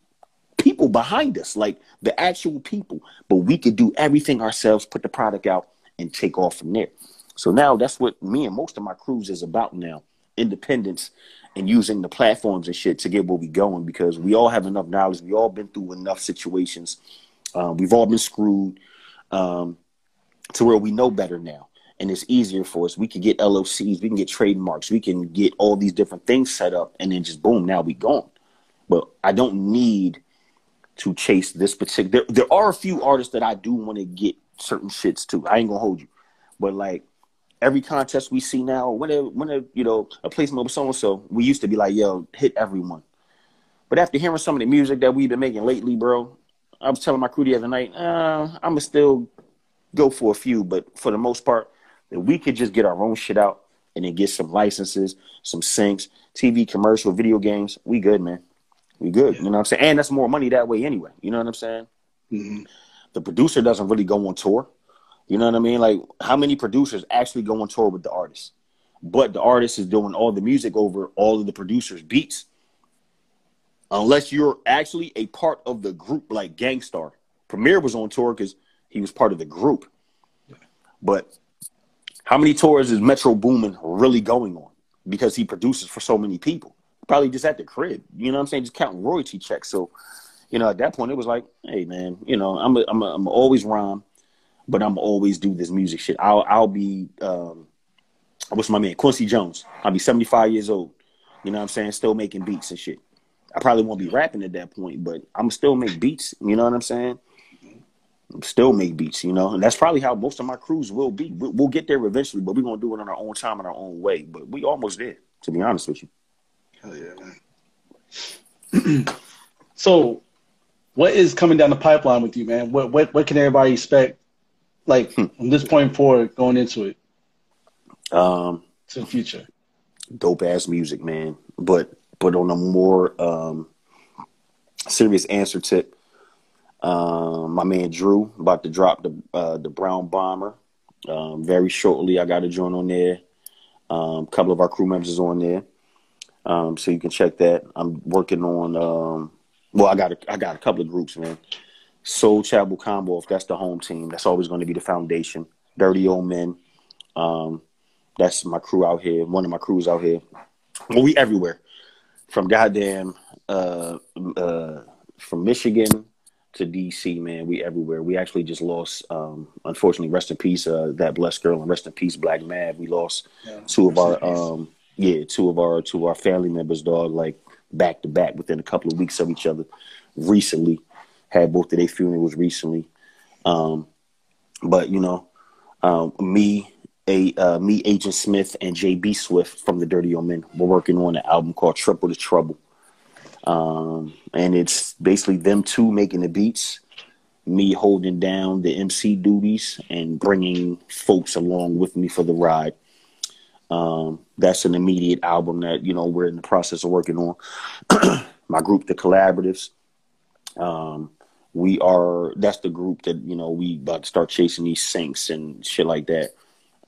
people behind us, like the actual people. But we could do everything ourselves, put the product out, and take off from there. So now that's what me and most of my crews is about now independence and using the platforms and shit to get where we going because we all have enough knowledge. We all been through enough situations. Um, we've all been screwed um, to where we know better now. And it's easier for us. We can get LLCs, we can get trademarks, we can get all these different things set up, and then just boom, now we gone. But I don't need to chase this particular. There, there are a few artists that I do want to get certain shits to. I ain't gonna hold you, but like every contest we see now, when a when a you know a placement with so and so, we used to be like, yo, hit everyone. But after hearing some of the music that we've been making lately, bro, I was telling my crew the other night, uh, I'm gonna still go for a few, but for the most part, that we could just get our own shit out and then get some licenses, some syncs, TV commercial, video games. We good, man. We good. You know what I'm saying? And that's more money that way anyway. You know what I'm saying? Mm-hmm. The producer doesn't really go on tour. You know what I mean? Like how many producers actually go on tour with the artist? But the artist is doing all the music over all of the producers' beats. Unless you're actually a part of the group like Gang Starr. Premier was on tour because he was part of the group. But how many tours is Metro Boomin really going on? Because he produces for so many people probably just at the crib. You know what I'm saying? Just counting royalty checks. So, you know, at that point, it was like, hey, man, you know, I'm a, I'm a, I'm a always rhyme, but I'm always do this music shit. I'll I'll be um, what's my man Quincy Jones. I'll be 75 years old. You know what I'm saying? Still making beats and shit. I probably won't be rapping at that point, but I'm still make beats. You know what I'm saying? still make beats, you know, and that's probably how most of my crews will be. We'll, get there eventually, but we're gonna do it on our own time and our own way. But we almost there, to be honest with you. Hell yeah, man. so, what is coming down the pipeline with you, man? What what what can everybody expect? Like Hmm. from this point forward, going into it Um, to the future. dope ass music, man. But but on a more um, serious answer tip, um, my man Drew about to drop the uh, the Brown Bomber um, very shortly. I got a joint on there. Um, a couple of our crew members is on there, um, so you can check that. I'm working on. Um, well, I got a, I got a couple of groups, man. Soul Chapel Combo, if that's the home team, that's always going to be the foundation. Dirty Old Men, um, that's my crew out here. One of my crews out here. Well, we everywhere, from goddamn uh, uh, from Michigan to DC, man. We everywhere. We actually just lost. Um, unfortunately, rest in peace, uh, that blessed girl, and rest in peace, Black Mav. We lost Yeah. two of our um, yeah, two of our two of our family members, dog, like back to back within a couple of weeks of each other. Recently, had both of their funerals recently. Um, but you know, um, me, a uh, me, Agent Smith, and JB Swift from the Dirty Old Men. We're working on an album called Triple the Trouble, um, and it's basically them two making the beats, me holding down the MC duties, and bringing folks along with me for the ride. Um, that's an immediate album that you know we're in the process of working on. My group, the Collaboratives. Um, we are that's the group that you know we about to start chasing these syncs and shit like that.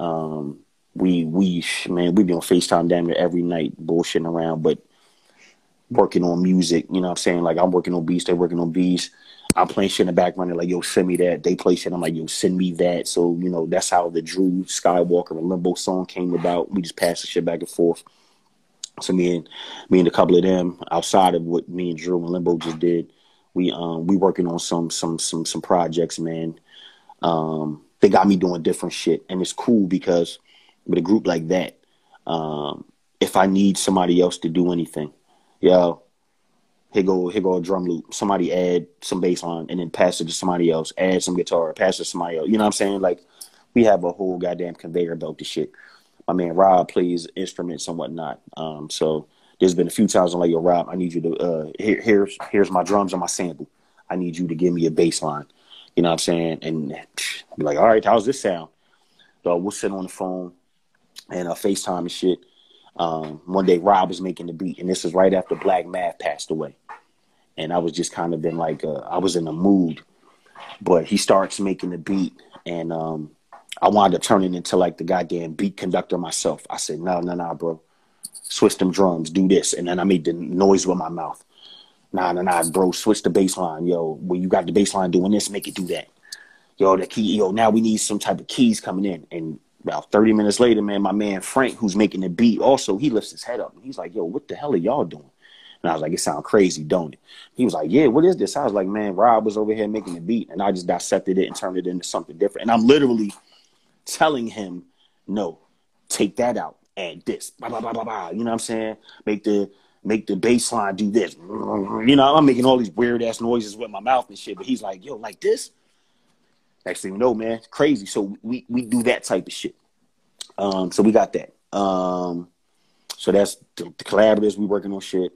Um, we we man we be on Facetime damn near every night bullshitting around, but working on music. You know what I'm saying? Like I'm working on beats, they're working on beats. I'm playing shit in the background. They're like, yo, send me that. They play shit. I'm like, yo, send me that. So, you know, that's how the Drew Skywalker and Limbo song came about. We just passed the shit back and forth. So me and me and a couple of them, outside of what me and Drew and Limbo just did, we um we working on some some some some projects, man. Um they got me doing different shit. And it's cool because with a group like that, um, if I need somebody else to do anything, yo, here go here go a drum loop. Somebody add some bass line and then pass it to somebody else. Add some guitar, pass it to somebody else. You know what I'm saying? Like we have a whole goddamn conveyor belt to shit. My man Rob plays instruments and whatnot. Um, so there's been a few times I'm like, yo, Rob, I need you to uh here, here's here's my drums and my sample. I need you to give me a bass line. You know what I'm saying? And be like, all right, how's this sound? So we'll sit on the phone and uh, FaceTime and shit. Um, one day Rob was making the beat, and this is right after Black Math passed away. And I was just kind of been like, uh, I was in a mood. But he starts making the beat, and um, I wound up turning into like the goddamn beat conductor myself. I said, no, no, no, bro. Switch them drums, do this. And then I made the noise with my mouth. Nah, nah, nah, bro, switch the bass line. Yo, when you got the bass line doing this, make it do that. Yo, the key, yo, now we need some type of keys coming in. And about 30 minutes later, man, my man Frank, who's making the beat, also, he lifts his head up and he's like, yo, what the hell are y'all doing? And I was like, it sounds crazy, don't it? He was like, yeah, what is this? I was like, man, Rob was over here making the beat and I just dissected it and turned it into something different. And I'm literally telling him, no, take that out, add this, blah, blah, blah, blah, blah. You know what I'm saying? Make the make the bass line do this. You know, I'm making all these weird ass noises with my mouth and shit, but he's like, yo, like this? Next thing you know, man, crazy. So we we do that type of shit. Um, so we got that. Um, so that's the, the. We working on shit.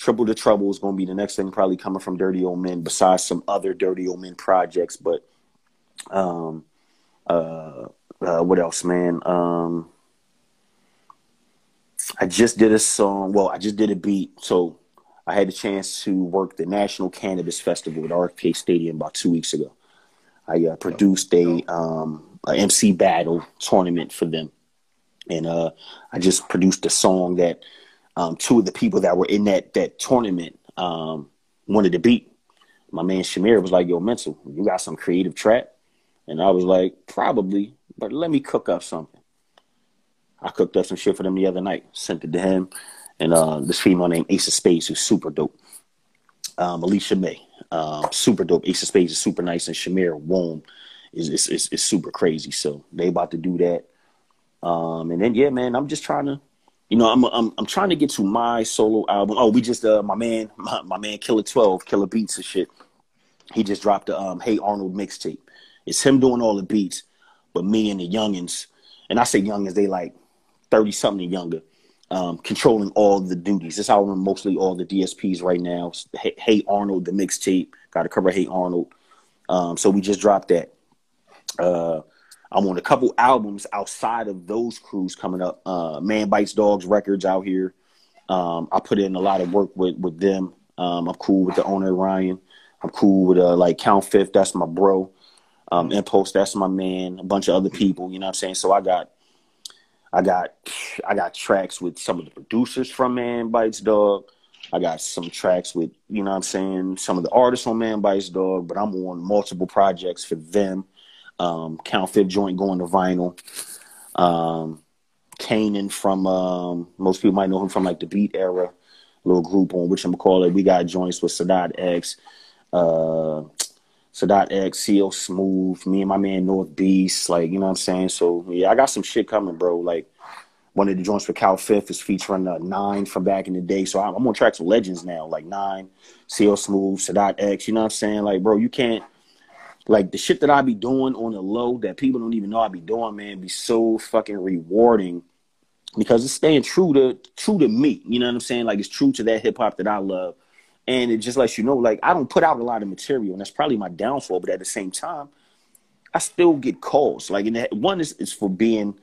Triple the Trouble is going to be the next thing, probably coming from Dirty Old Men, besides some other Dirty Old Men projects. But um, uh, uh, what else, man? Um, I just did a song. Well, I just did a beat. So I had the chance to work the National Cannabis Festival at RFK Stadium about two weeks ago. I uh, produced a, um, a MC battle tournament for them, and uh, I just produced a song that um, two of the people that were in that that tournament um, wanted to beat. My man Shamir was like, "Yo, mental, you got some creative trap," and I was like, "Probably, but let me cook up something." I cooked up some shit for them the other night, sent it to him, and uh, this female named Ace of Spades who's super dope. Um, Alicia May, um, super dope. Ace of Spades is super nice, and Shamir Wom is, is is is super crazy. So they about to do that. Um, and then yeah, man, I'm just trying to, you know, I'm I'm I'm trying to get to my solo album. Oh, we just uh my man my, my man Killer Twelve Killer Beats and shit. he just dropped the um, Hey Arnold mixtape. It's him doing all the beats, but me and the youngins, and I say youngins, they like thirty something and younger, um, controlling all the duties. That's how I run mostly all the DSPs right now. Hey, hey Arnold, the mixtape, got to cover Hey Arnold. Um, so we just dropped that. Uh, I'm on a couple albums outside of those crews coming up. Uh, Man Bites Dogs Records out here. Um, I put in a lot of work with with them. Um, I'm cool with the owner Ryan. I'm cool with uh, like Count Fifth. That's my bro. Um, Impulse. That's my man. A bunch of other people. You know what I'm saying? So I got, I got, I got tracks with some of the producers from Man Bites Dog. I got some tracks with you know what I'm saying some of the artists on Man Bites Dog. But I'm on multiple projects for them. Um, Count Fifth joint going to vinyl. Um, Kanan from um, most people might know him from like the Beat era, little group on which I'm call it. We got joints with Sadat X, uh, Sadat X, CL Smooth, me and my man North Beast, like you know what I'm saying. So yeah, I got some shit coming, bro. Like one of the joints for Count Fifth is featuring uh, Nine from back in the day. So I'm, I'm on tracks with legends now, like Nine, CL Smooth, Sadat X. You know what I'm saying? Like, bro, you can't like the shit that I be doing on the low that people don't even know I be doing, man, be so fucking rewarding because it's staying true to true to me. You know what I'm saying? Like it's true to that hip hop that I love. And it just lets you know, like, I don't put out a lot of material, and that's probably my downfall. But at the same time, I still get calls. Like, and one is, is for being,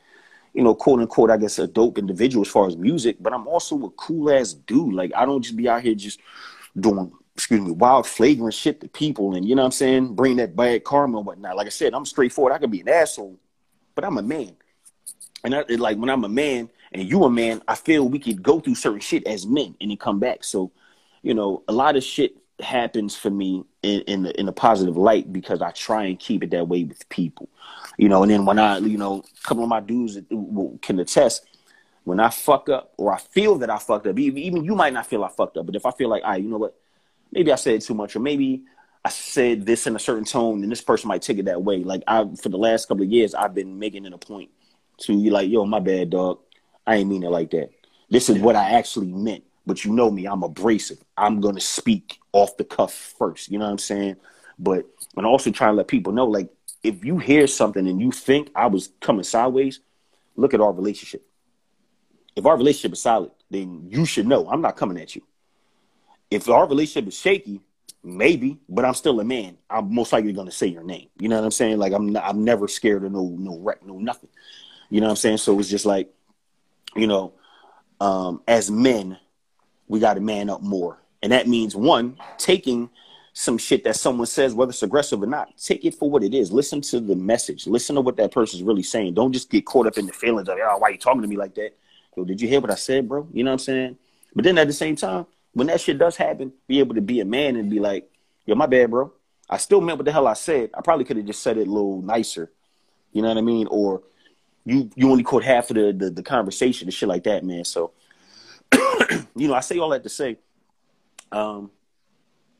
you know, quote unquote, I guess, a dope individual as far as music. But I'm also a cool ass dude. Like, I don't just be out here just doing, excuse me, wild, flagrant shit to people, and you know what I'm saying, bring that bad karma and whatnot. Like I said, I'm straightforward. I could be an asshole, but I'm a man. And I, like when I'm a man and you a man, I feel we could go through certain shit as men and then come back. So you know, a lot of shit happens for me in in, the, in a positive light because I try and keep it that way with people, you know. And then when I, you know, a couple of my dudes can attest when I fuck up or I feel that I fucked up. Even, even you might not feel I fucked up, but if I feel like, all right, you know what, maybe I said too much, or maybe I said this in a certain tone, and this person might take it that way. Like I, for the last couple of years, I've been making it a point to be like, yo, my bad, dog. I ain't mean it like that. This is what I actually meant but you know me, I'm abrasive. I'm gonna speak off the cuff first. You know what I'm saying? But I'm also trying to let people know, like, if you hear something and you think I was coming sideways, look at our relationship. If our relationship is solid, then you should know I'm not coming at you. If our relationship is shaky, maybe, but I'm still a man. I'm most likely gonna say your name. You know what I'm saying? Like I'm, I'm never scared of no, no wreck, no nothing. You know what I'm saying? So it's just like, you know, um, as men, we got to man up more. And that means one, taking some shit that someone says, whether it's aggressive or not, take it for what it is. Listen to the message. Listen to what that person's really saying. Don't just get caught up in the feelings of, oh, why you talking to me like that? Yo, did you hear what I said, bro? You know what I'm saying? But then at the same time, when that shit does happen, be able to be a man and be like, yo, my bad, bro. I still meant what the hell I said. I probably could have just said it a little nicer. You know what I mean? Or you you only caught half of the, the, the conversation and shit like that, man. So you know, I say all that to say, um,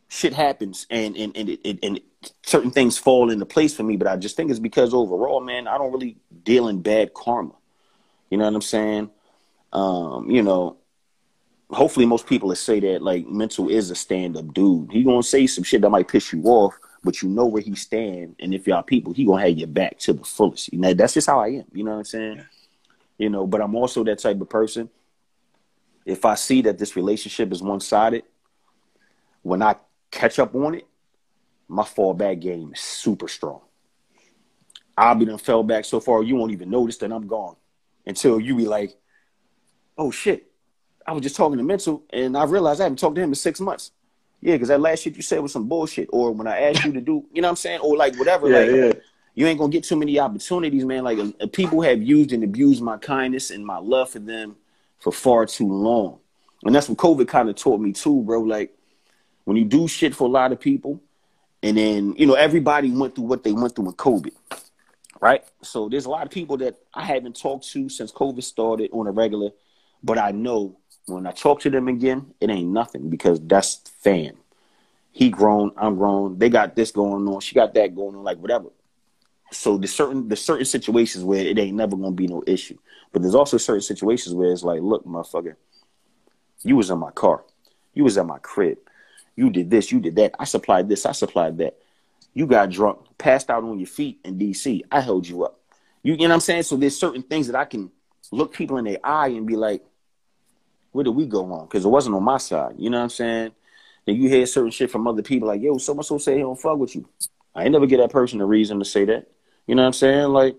shit happens and and and, it, and certain things fall into place for me. But I just think it's because overall, man, I don't really deal in bad karma. You know what I'm saying? Um, you know, hopefully most people that say that like mental is a stand up dude. He gonna say some shit that might piss you off, but you know where he stand, and if y'all people, he gonna have your back to the fullest. You know, that's just how I am. You know what I'm saying? You know, but I'm also that type of person if I see that this relationship is one sided, when I catch up on it, my fallback game is super strong. I'll be done fell back so far you won't even notice that I'm gone until you be like, oh shit, I was just talking to Mental and I realized I haven't talked to him in six months. Yeah, because that last shit you said was some bullshit. Or when I asked you to do, you know what I'm saying? Or like whatever. Yeah, like, yeah. You ain't gonna get too many opportunities, man. Like uh, people have used and abused my kindness and my love for them for far too long. And that's what COVID kind of taught me too, bro. Like when you do shit for a lot of people, and then, you know, everybody went through what they went through in COVID. Right? So there's a lot of people that I haven't talked to since COVID started on a regular, but I know when I talk to them again, it ain't nothing because that's fam. He grown, I'm grown. They got this going on. She got that going on, like whatever. So there's certain there's certain situations where it ain't never gonna be no issue. But there's also certain situations where it's like, look, motherfucker, you was in my car, you was at my crib, You did this, you did that. I supplied this, I supplied that. You got drunk, passed out on your feet in DC. I held you up. You, you know what I'm saying? So there's certain things that I can look people in their eye and be like, where did we go wrong? Because it wasn't on my side. You know what I'm saying? And you hear certain shit from other people like, yo, so and so say he don't fuck with you. I ain't never get that person a reason to say that. You know what I'm saying? Like,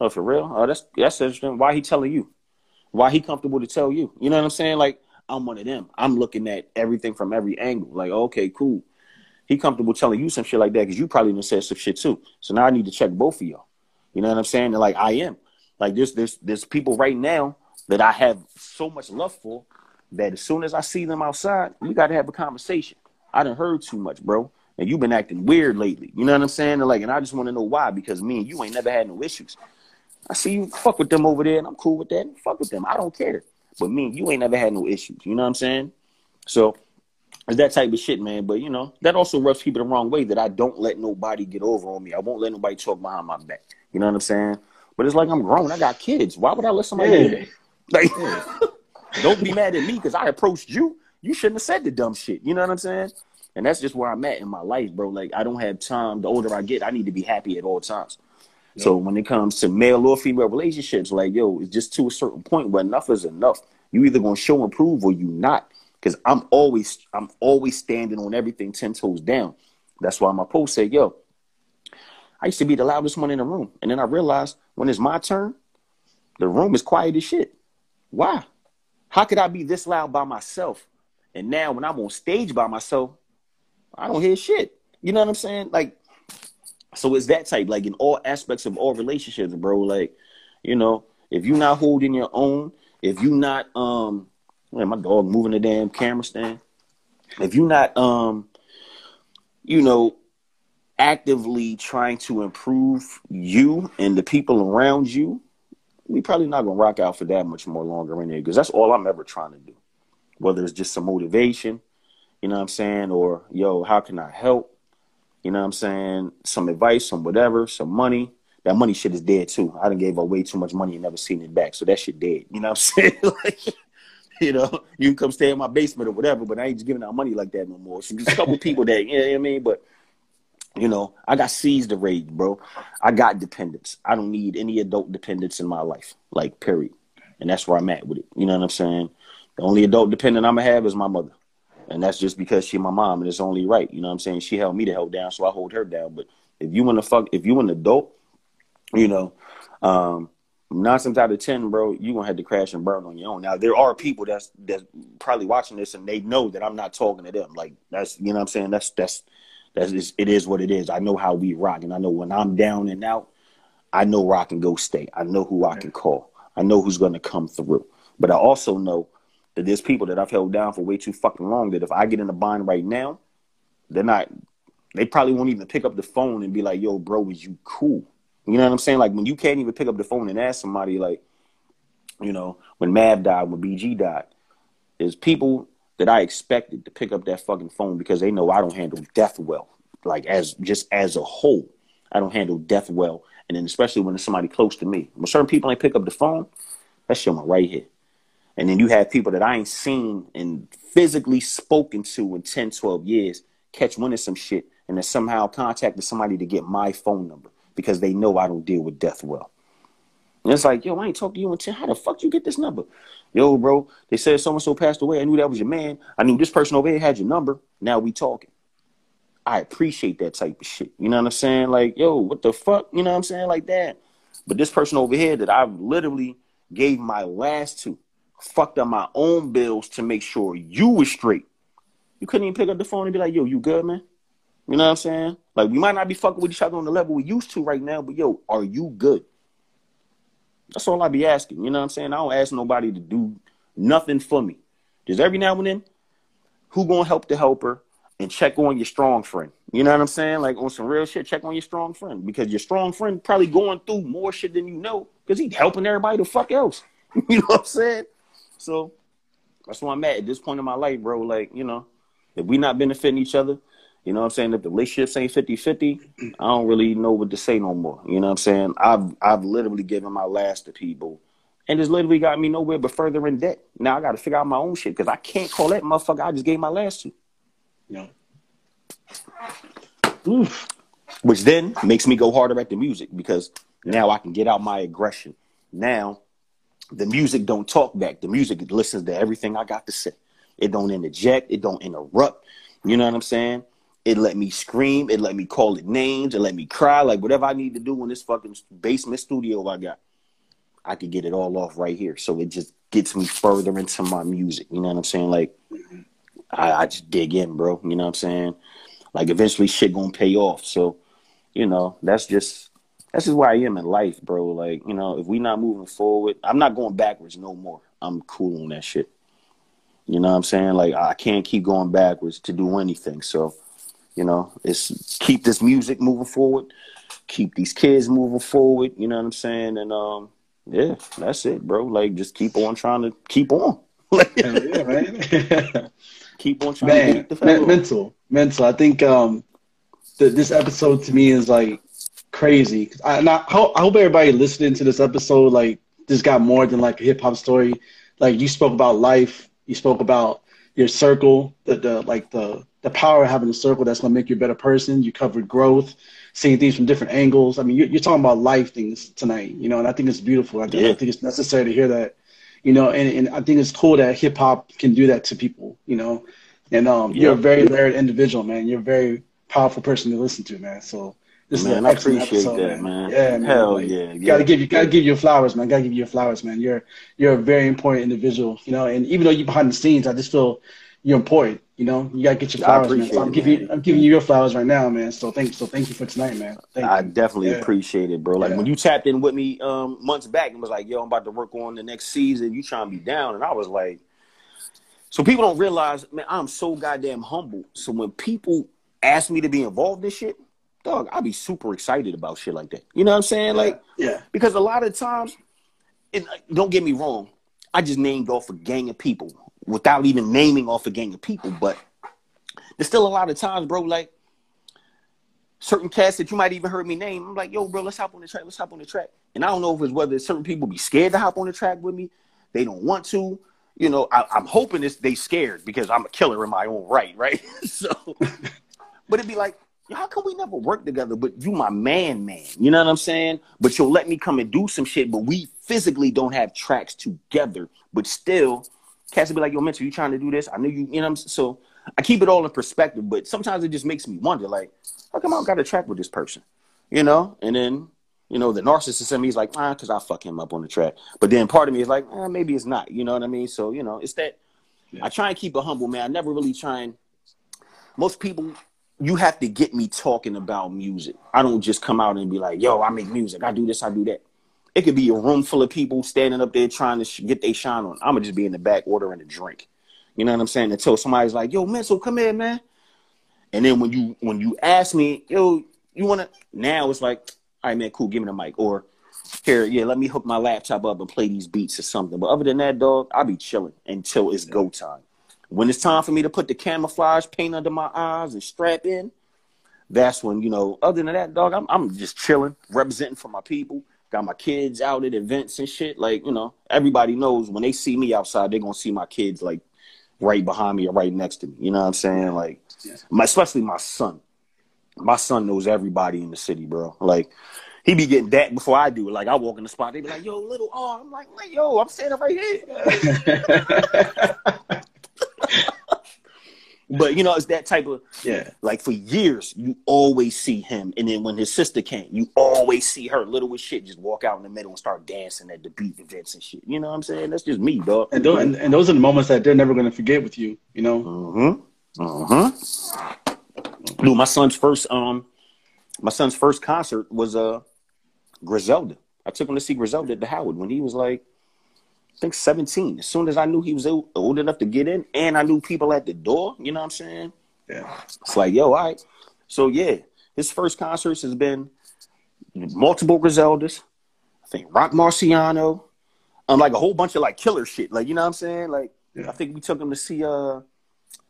oh, for real? Oh, that's that's interesting. Why he telling you? Why he comfortable to tell you? You know what I'm saying? Like, I'm one of them. I'm looking at everything from every angle. Like, okay, cool. He comfortable telling you some shit like that because you probably done said some shit too. So now I need to check both of y'all. You know what I'm saying? And like I am. Like there's there's there's people right now that I have so much love for that as soon as I see them outside, we gotta have a conversation. I done heard too much, bro. And you've been acting weird lately. You know what I'm saying? And like, and I just want to know why, because me and you ain't never had no issues. I see you fuck with them over there, and I'm cool with that. Fuck with them. I don't care. But me and you ain't never had no issues. You know what I'm saying? So it's that type of shit, man. But you know, that also rubs people the wrong way that I don't let nobody get over on me. I won't let nobody talk behind my back. You know what I'm saying? But it's like I'm grown. I got kids. Why would I let somebody do Like, don't be mad at me because I approached you. You shouldn't have said the dumb shit. You know what I'm saying? And that's just where I'm at in my life, bro. Like I don't have time. The older I get, I need to be happy at all times. So when it comes to male or female relationships, like yo, it's just to a certain point where enough is enough. You either gonna show and prove or you not. Because I'm always I'm always standing on everything ten toes down. That's why my post said, yo, I used to be the loudest one in the room. And then I realized when it's my turn, the room is quiet as shit. Why? How could I be this loud by myself? And now when I'm on stage by myself, I don't hear shit. You know what I'm saying? Like, so it's that type, like in all aspects of all relationships, bro. Like, you know, if you're not holding your own, if you're not um man, my dog moving the damn camera stand. If you're not um, you know, actively trying to improve you and the people around you, we probably not gonna rock out for that much more longer in there because that's all I'm ever trying to do. Whether it's just some motivation, you know what I'm saying? Or, yo, how can I help? You know what I'm saying? Some advice, some whatever, some money. That money shit is dead too. I done gave away too much money and never seen it back. So that shit dead. You know what I'm saying? like, you know, you can come stay in my basement or whatever, but I ain't just giving out money like that no more. So there's a couple people that, you know what I mean? But, you know, I got seized the rage, bro. I got dependence. I don't need any adult dependence in my life, like, period. And that's where I'm at with it. You know what I'm saying? The only adult dependent I'm to have is my mother and that's just because she my mom and it's only right. You know what I'm saying? She held me to hold down, so I hold her down. But if you want to fuck, if you an adult, you know, um, nine times out of ten, bro, you gonna have to crash and burn on your own. Now there are people that's that's probably watching this and they know that I'm not talking to them. Like that's you know what I'm saying. That's that's that's is, it is what it is. I know how we rock, and I know when I'm down and out, I know where I can go stay. I know who I can call. I know who's gonna come through. But I also know that there's people that I've held down for way too fucking long that if I get in a bind right now, they're not they probably won't even pick up the phone and be like, yo, bro, is you cool? You know what I'm saying? Like when you can't even pick up the phone and ask somebody like, you know, when Mav died, when BG died, there's people that I expected to pick up that fucking phone because they know I don't handle death well. Like as just as a whole, I don't handle death well. And then especially when it's somebody close to me. When certain people ain't pick up the phone, that shit my right here. And then you have people that I ain't seen and physically spoken to in 10, 12 years catch wind of some shit and then somehow contacted somebody to get my phone number because they know I don't deal with death well. And it's like, yo, I ain't talked to you in 10. How the fuck you get this number? Yo, bro, they said so and so passed away. I knew that was your man. I knew this person over here had your number. Now we talking. I appreciate that type of shit. You know what I'm saying? Like, yo, what the fuck? You know what I'm saying? Like that. But this person over here that I've literally gave my last to fucked up my own bills to make sure you were straight. You couldn't even pick up the phone and be like, yo, you good, man? You know what I'm saying? Like, we might not be fucking with each other on the level we used to right now, but yo, are you good? That's all I be asking. You know what I'm saying? I don't ask nobody to do nothing for me. Just every now and then, who gonna help the helper and check on your strong friend? You know what I'm saying? Like on some real shit, check on your strong friend because your strong friend probably going through more shit than you know because he helping everybody the fuck else. you know what I'm saying? So that's where I'm at at this point in my life, bro. Like, you know, if we not benefiting each other, you know what I'm saying? If the relationships ain't 50-50, I don't really know what to say no more. You know what I'm saying? I've I've literally given my last to people. And it's literally got me nowhere but further in debt. Now I gotta figure out my own shit because I can't call that motherfucker I just gave my last to. Yeah. Oof. which then makes me go harder at the music because now I can get out my aggression. Now the music don't talk back. The music listens to everything I got to say. It don't interject. It don't interrupt. You know what I'm saying? It let me scream. It let me call it names. It let me cry. Like whatever I need to do in this fucking basement studio I got, I could get it all off right here. So it just gets me further into my music. You know what I'm saying? Like I, I just dig in, bro. You know what I'm saying? Like eventually shit gonna pay off. So, you know, that's just that's just where I am in life, bro. Like, you know, if we not moving forward, I'm not going backwards no more. I'm cool on that shit. You know what I'm saying? Like I can't keep going backwards to do anything. So, you know, it's keep this music moving forward, keep these kids moving forward, you know what I'm saying? And um yeah, that's it, bro. Like just keep on trying to keep on. Yeah, man. keep on trying to man, the men- mental, mental. I think um, th- this episode to me is like crazy. I, and I, hope, I hope everybody listening to this episode like this got more than like a hip hop story. Like you spoke about life, you spoke about your circle, the, the like the the power of having a circle that's gonna make you a better person. You covered growth, seeing things from different angles. I mean, you're, you're talking about life things tonight, you know, and I think it's beautiful. I, think- I think it's necessary to hear that, you know, and, and I think it's cool that hip hop can do that to people, you know. And um, you're a Yeah. very layered individual, man. You're a very powerful person to listen to, man. So this is an I appreciate episode, that, man. Yeah, man. Hell Like, yeah, you Gotta yeah. give you gotta give you flowers, man. Gotta give you your flowers, man. You're you're a very important individual, you know. And even though you're behind the scenes, I just feel you're important. You know, you gotta get your flowers, man. So I'm it, giving man. you, I'm giving you your flowers right now, man. So thank so thank you for tonight, man. Thank I you. definitely Yeah. appreciate it, bro. Like Yeah. when you tapped in with me um months back and was like, "Yo, I'm about to work on the next season. You trying to be down?" And I was like, "So people don't realize, man, I'm so goddamn humble. So when people ask me to be involved in shit, dog, I be super excited about shit like that. You know what I'm saying? Like yeah, because a lot of times, and don't get me wrong, I just named off a gang of people without even naming off a gang of people, but there's still a lot of times, bro, like certain cats that you might even heard me name. I'm like, yo, bro, let's hop on the track. Let's hop on the track. And I don't know if it's whether certain people be scared to hop on the track with me. They don't want to. You know, I, I'm hoping it's they scared because I'm a killer in my own right, right? so, but it'd be like, how come we never work together? But you my man, man. You know what I'm saying? But you'll let me come and do some shit, but we physically don't have tracks together. But still, cats will be like, yo, Mitchell, you trying to do this? I knew you, you know what I'm saying? So I keep it all in perspective, but sometimes it just makes me wonder, like, how come I got a track with this person? You know? And then, you know, the narcissist in me is like, ah, because I fuck him up on the track. But then part of me is like, ah, maybe it's not. You know what I mean? So, you know, it's that I try and keep it humble, man. I never really try and most people you have to get me talking about music. I don't just come out and be like, yo, I make music. I do this, I do that. It could be a room full of people standing up there trying to sh- get their shine on. I'm to just be in the back ordering a drink. You know what I'm saying? Until somebody's like, yo, man, so come here, man. And then when you when you ask me, yo, you want to, now it's like, all right, man, cool, give me the mic. Or here, yeah, let me hook my laptop up and play these beats or something. But other than that, dog, I'll be chilling until it's go time. When it's time for me to put the camouflage paint under my eyes and strap in, that's when, you know, other than that, dog, I'm, I'm just chilling, representing for my people. Got my kids out at events and shit. Like, you know, everybody knows when they see me outside, they're going to see my kids, like, right behind me or right next to me. You know what I'm saying? Like, my, especially my son. My son knows everybody in the city, bro. Like, he be getting that before I do. Like, I walk in the spot, they be like, yo, little R. I'm like, like, yo, I'm standing right here. But, you know, it's that type of, yeah, like, for years, you always see him. And then when his sister came, you always see her, little as shit, just walk out in the middle and start dancing at the beat events and shit. You know what I'm saying? That's just me, dog. and those, and, and those are the moments that they're never gonna forget with you. You know, Mm-hmm. Mm-hmm. Dude, my son's first um my son's first concert was uh Griselda. I took him to see Griselda at the Howard when he was like think 17. As soon as I knew he was old, old enough to get in and I knew people at the door, you know what I'm saying? yeah, It's like, yo, all right. So yeah, his first concerts has been multiple Griseldas. I think Roc Marciano. Um, like a whole bunch of like killer shit. Like, you know what I'm saying? Like Yeah. I think we took him to see uh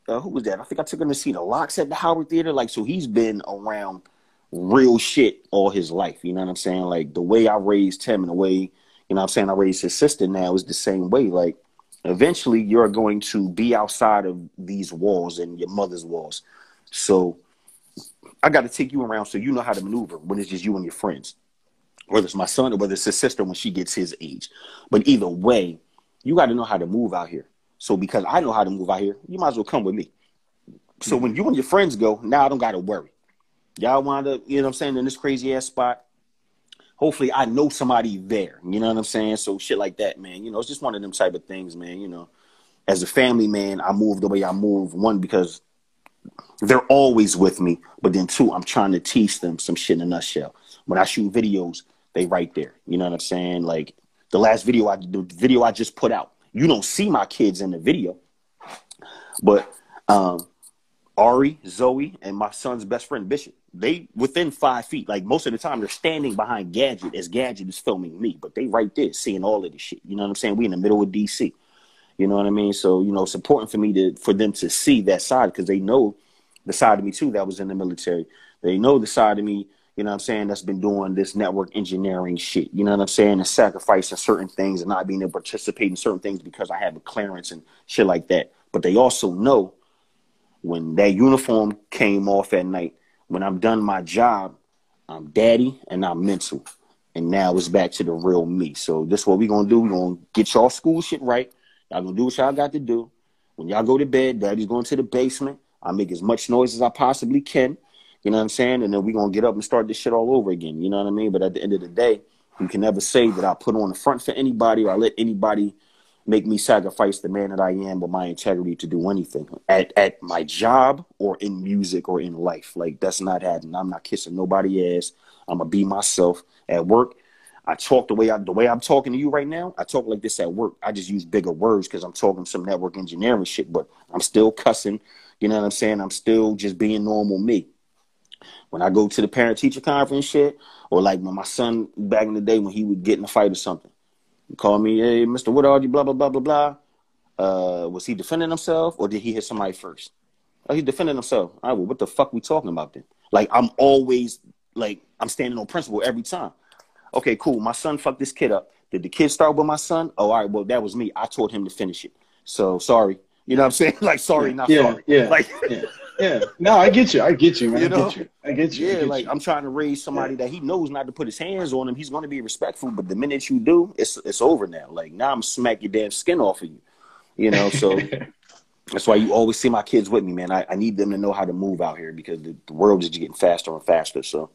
uh, who was that? I think I took him to see the LOX at the Howard Theater. Like, so he's been around real shit all his life. You know what I'm saying? Like the way I raised him and the way, you know what I'm saying, I raised his sister now is the same way. Like eventually you're going to be outside of these walls and your mother's walls. So I got to take you around so you know how to maneuver when it's just you and your friends, whether it's my son or whether it's his sister when she gets his age. But either way, you got to know how to move out here. So because I know how to move out here, you might as well come with me. So mm-hmm. when you and your friends go, now I don't got to worry. Y'all wind up, you know what I'm saying, in this crazy ass spot. Hopefully, I know somebody there. You know what I'm saying? So shit like that, man. You know, it's just one of them type of things, man. You know, as a family man, I move the way I move. One because they're always with me, but then two, I'm trying to teach them some shit in a nutshell. When I shoot videos, they right there. You know what I'm saying? Like the last video I the video I just put out, you don't see my kids in the video, but um, Ari, Zoe, and my son's best friend Bishop, they within five feet. Like most of the time, they're standing behind Gadget as Gadget is filming me, but they right there seeing all of this shit. You know what I'm saying? We in the middle of DC. You know what I mean? So you know, it's important for me to for them to see that side because they know the side of me too that was in the military. They know the side of me, you know what I'm saying, that's been doing this network engineering shit. You know what I'm saying? And sacrificing certain things and not being able to participate in certain things because I have a clearance and shit like that. But they also know when that uniform came off at night, when I'm done my job, I'm daddy and I'm mental. And now it's back to the real me. So this is what we're gonna do. We're gonna get y'all school shit right. Y'all gonna do what y'all got to do. When y'all go to bed, daddy's going to the basement. I make as much noise as I possibly can. You know what I'm saying? And then we're gonna get up and start this shit all over again. You know what I mean? But at the end of the day, you can never say that I put on the front for anybody or I let anybody make me sacrifice the man that I am with my integrity to do anything at, at my job or in music or in life. Like that's not happening. I'm not kissing nobody ass. I'm gonna be myself at work. I talk the way I the way I'm talking to you right now. I talk like this at work. I just use bigger words because I'm talking some network engineering shit, but I'm still cussing. You know what I'm saying? I'm still just being normal me. When I go to the parent teacher conference shit, or like when my son back in the day when he would get in a fight or something, call me, hey, Mr. Woodard, you blah blah blah blah blah. Uh, was he defending himself or did he hit somebody first? Oh, he's defending himself. All right, well, what the fuck we talking about then? Like I'm always like I'm standing on principle every time. Okay, cool. My son fucked this kid up. Did the kid start with my son? Oh, all right. Well, that was me. I told him to finish it. So sorry. You know what I'm saying? Like sorry, not yeah, sorry. yeah, Like yeah, yeah. No, I get you. I get you, man. You I get you. I get you. Yeah, get like you. I'm trying to raise somebody that he knows not to put his hands on him. He's going to be respectful, but the minute you do, it's it's over now. Like now, I'm smack your damn skin off of you. You know, so that's why you always see my kids with me, man. I, I need them to know how to move out here because the, the world is just getting faster and faster. So,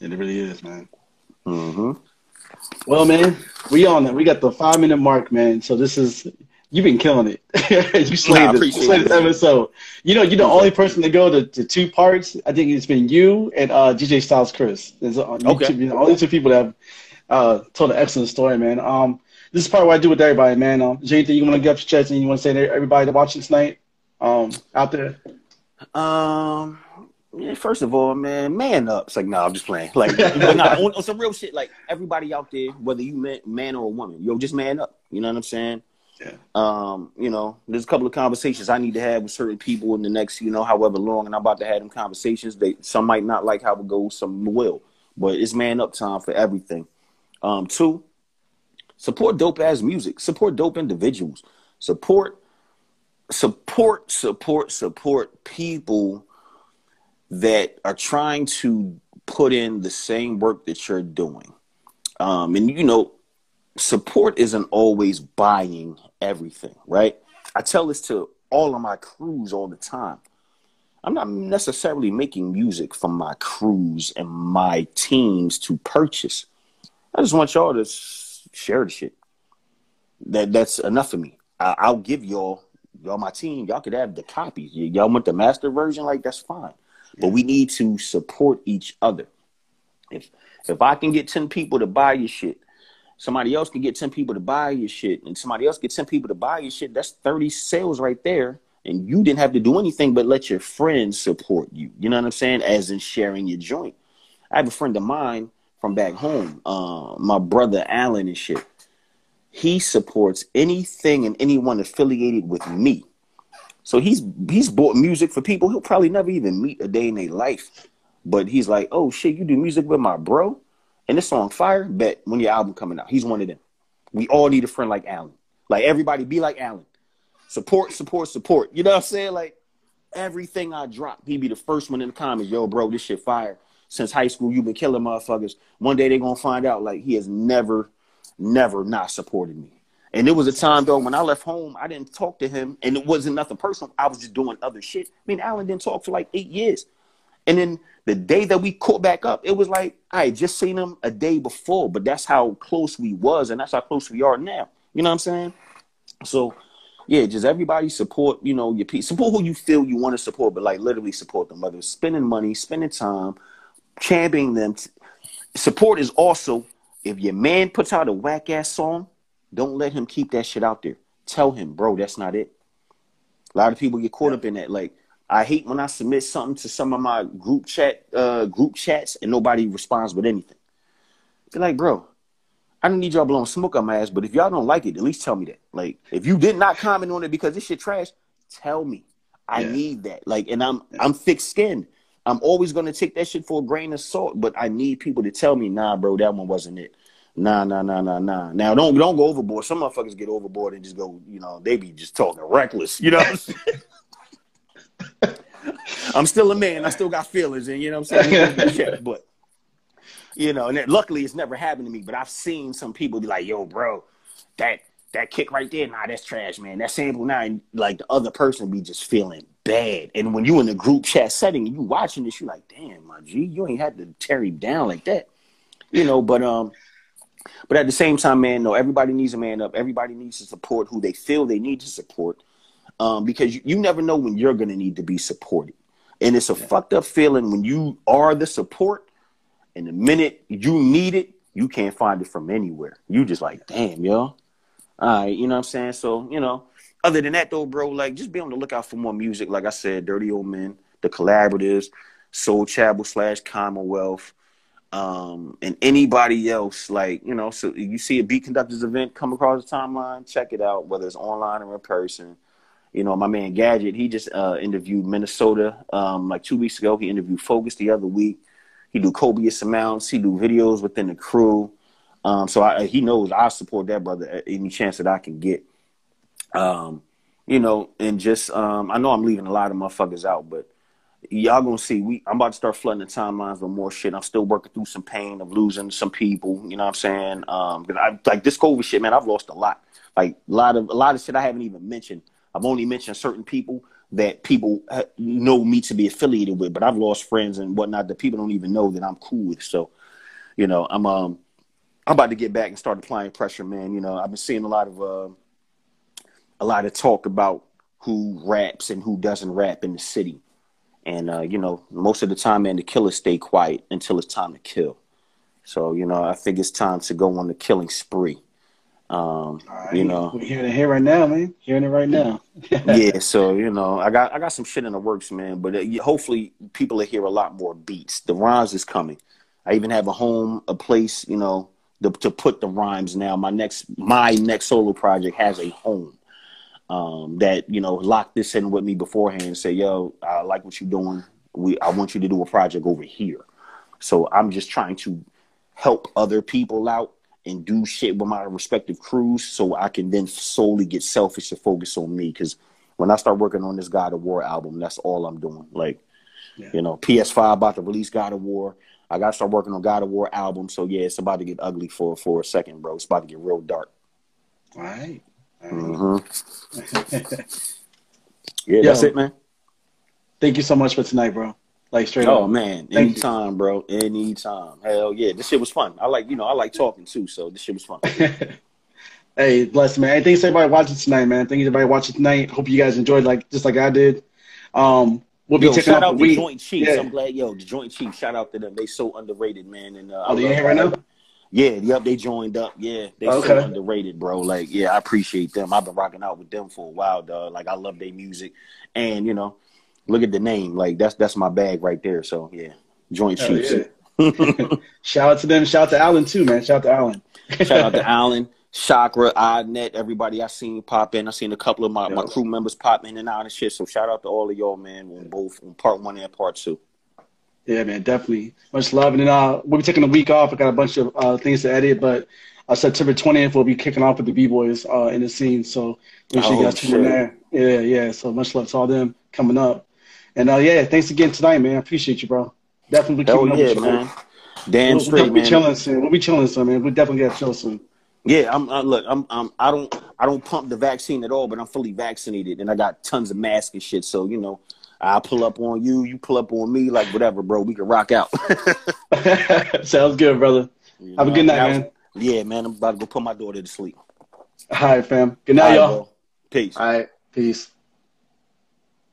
it really is, man. hmm Well, man, we on it. We got the five minute mark, man. So this is you've been killing it. you slayed Nah, I this, you slayed this episode. You know, you're the only person to go to, to two parts. I think it's been you and uh, DJ Styles Chris. There's on YouTube, Okay. you're the only two people that have uh, told an excellent story, man. Um, this is part of what I do with everybody, man. Um, is there anything you want to get off your chest and you want to say to everybody that watching tonight um, out there? Um. Yeah, first of all, man, man up. It's like, no, I'm just playing. Like, nah, on, on some real shit. Like everybody out there, whether you man, man or a woman, yo, just man up. You know what I'm saying? Yeah. Um, you know, there's a couple of conversations I need to have with certain people in the next, you know, however long, and I'm about to have them conversations. They some might not like how it goes, some will, but it's man up time for everything. Um, two, support dope ass music, support dope individuals, support, support, support, support people that are trying to put in the same work that you're doing. Um, and you know, support isn't always buying everything, right? I tell this to all of my crews all the time. I'm not necessarily making music for my crews and my teams to purchase. I just want y'all to share the shit. That that's enough for me. I, I'll give y'all y'all my team. Y'all could have the copies. Y- y'all want the master version, like that's fine. But we need to support each other. If if I can get ten people to buy your shit, somebody else can get 10 people to buy your shit and somebody else get 10 people to buy your shit that's 30 sales right there and you didn't have to do anything but let your friends support you. You know what i'm saying? As in sharing your joint. I have a friend of mine from back home uh, my brother alan and shit. He supports anything and anyone affiliated with me. So he's he's bought music for people he'll probably never even meet a day in their life. But he's like oh shit you do music with my bro and this song fire, bet when your album coming out. He's one of them. We all need a friend like Alan. Like everybody be like Alan. Support, support, support. You know what I'm saying? Like everything I drop, he be the first one in the comments. Yo, bro, this shit fire. Since high school, you've been killing motherfuckers. One day they gonna find out like he has never, never not supported me. And there was a time though when I left home, I didn't talk to him, and it wasn't nothing personal. I was just doing other shit. I mean, Alan didn't talk for like eight years, and then the day that we caught back up, it was like I had just seen him a day before, but that's how close we was, and that's how close we are now. You know what I'm saying? So, yeah, just everybody support. You know, your people support who you feel you want to support, but like literally support them. Whether it's spending money, spending time, championing them. Support is also if your man puts out a whack ass song, don't let him keep that shit out there. Tell him, bro, that's not it. A lot of people get caught up in that. Like, I hate when I submit something to some of my group chat uh, group chats and nobody responds with anything. Be like, bro, I don't need y'all blowing smoke on my ass, but if y'all don't like it, at least tell me that. Like, if you did not comment on it because this shit trash, tell me. I Yeah. need that. Like, and I'm I'm thick skinned. I'm always gonna take that shit for a grain of salt, but I need people to tell me, nah, bro, that one wasn't it. Nah, nah, nah, nah, nah. Now don't don't go overboard. Some motherfuckers get overboard and just go, you know, they be just talking reckless. You know what I'm still a man. I still got feelings, and you know what I'm saying. But you know, and it, luckily it's never happened to me. But I've seen some people be like, "Yo, bro, that that kick right there, nah, that's trash, man. That sample now, like the other person be just feeling bad. And when you in a group chat setting, you watching this, you like, damn, my G, you ain't had to tear him down like that, you know. But um, but at the same time, man, no, everybody needs a man up. Everybody needs to support who they feel they need to support, um, because you, you never know when you're gonna need to be supported. And it's a fucked up feeling when you are the support, and the minute you need it, you can't find it from anywhere. You just like, damn, yo. All right, you know what I'm saying? So, you know, other than that though, bro, like just be on the lookout for more music. Like I said, Dirty Old Men, the collaboratives, Soul Chapel slash Commonwealth, um, and anybody else, like, you know, so you see a beat conductors event come across the timeline, check it out, whether it's online or in person. You know, my man Gadget, he just uh, interviewed Minnesota um, like two weeks ago. He interviewed Focus the other week. He do copious amounts. He do videos within the crew. Um, so I, he knows I support that brother at any chance that I can get. Um, you know, and just um, I know I'm leaving a lot of motherfuckers out, but y'all gonna see. We I'm about to start flooding the timelines with more shit. I'm still working through some pain of losing some people. You know what I'm saying? Um, I like this COVID shit, man. I've lost a lot. Like a lot of a lot of shit I haven't even mentioned. I've only mentioned certain people that people uh, know me to be affiliated with, but I've lost friends and whatnot that people don't even know that I'm cool with. So, you know, I'm um I'm about to get back and start applying pressure, man. You know, I've been seeing a lot of uh, a lot of talk about who raps and who doesn't rap in the city. And uh, you know, most of the time, man, the killers stay quiet until it's time to kill. So, you know, I think it's time to go on the killing spree. Um, right. you know, we're hearing it here right now, man. Hearing it right now. yeah. So you know, I got I got some shit in the works, man. But uh, hopefully, people will hear a lot more beats. The rhymes is coming. I even have a home, a place, you know, to, to put the rhymes now. My next my next solo project has a home um, that you know lock this in with me beforehand and say, "Yo, I like what you're doing. We I want you to do a project over here." So I'm just trying to help other people out and do shit with my respective crews so I can then solely get selfish and focus on me. Because when I start working on this God of War album, that's all I'm doing. Like, Yeah. you know, PS5 about to release God of War. I got to start working on God of War album. So yeah, it's about to get ugly for for a second, bro. It's about to get real dark. All right. All right. hmm Yeah, that's it, man. Thank you so much for tonight, bro. Like straight Oh up. man, Thank you. anytime, bro. Anytime. Hell yeah, this shit was fun. I like, you know, I like talking too, so this shit was fun. hey, bless man. Hey, thanks everybody watching tonight, man. Thank you everybody watching tonight. Hope you guys enjoyed like just like I did. Um, we'll be Yo, taking shout out the week. Joint Chiefs. Yeah. I'm glad, yo, the Joint Chiefs. Shout out to them. They so underrated, man. And uh, Oh, you love- here right now? Yeah, yep, they joined up. Yeah, they so underrated, bro. Like, yeah, I appreciate them. I've been rocking out with them for a while, dog. Like, I love their music, and you know, look at the name. Like, that's that's my bag right there. So yeah, Joint Hell Chiefs. yeah. Shout out to them. Shout out to Allen too, man. Shout out to Allen. Shout out to Allen, Chakra, Oddnet, everybody I seen pop in. I seen a couple of my, my crew members pop in and out and shit. So shout out to all of y'all, man, on both on part one and part two. Yeah, man, definitely. Much love. And then uh, we'll be taking a week off. I got a bunch of uh, things to edit, but uh, September 20th, we'll be kicking off with the B-Boys uh, in the scene. So make sure you Oh, guys tune in there. Yeah, yeah. So much love to all them coming up. And uh, yeah, thanks again tonight, man. I appreciate you, bro. Definitely keeping Hell up yeah, with you, man. Damn We'll, we'll straight, definitely man. chilling soon. We'll be chilling soon, man. We'll definitely get chill soon. Yeah, I'm uh, look. I'm, I'm. I don't. I don't pump the vaccine at all, but I'm fully vaccinated, and I got tons of masks and shit. So you know, I pull up on you, you pull up on me, like whatever, bro. We can rock out. Sounds good, brother. You Have a good night, was- man. Yeah, man. I'm about to go put my daughter to sleep. All right, fam. Good night, All right, y'all. bro. Peace. All right. Peace.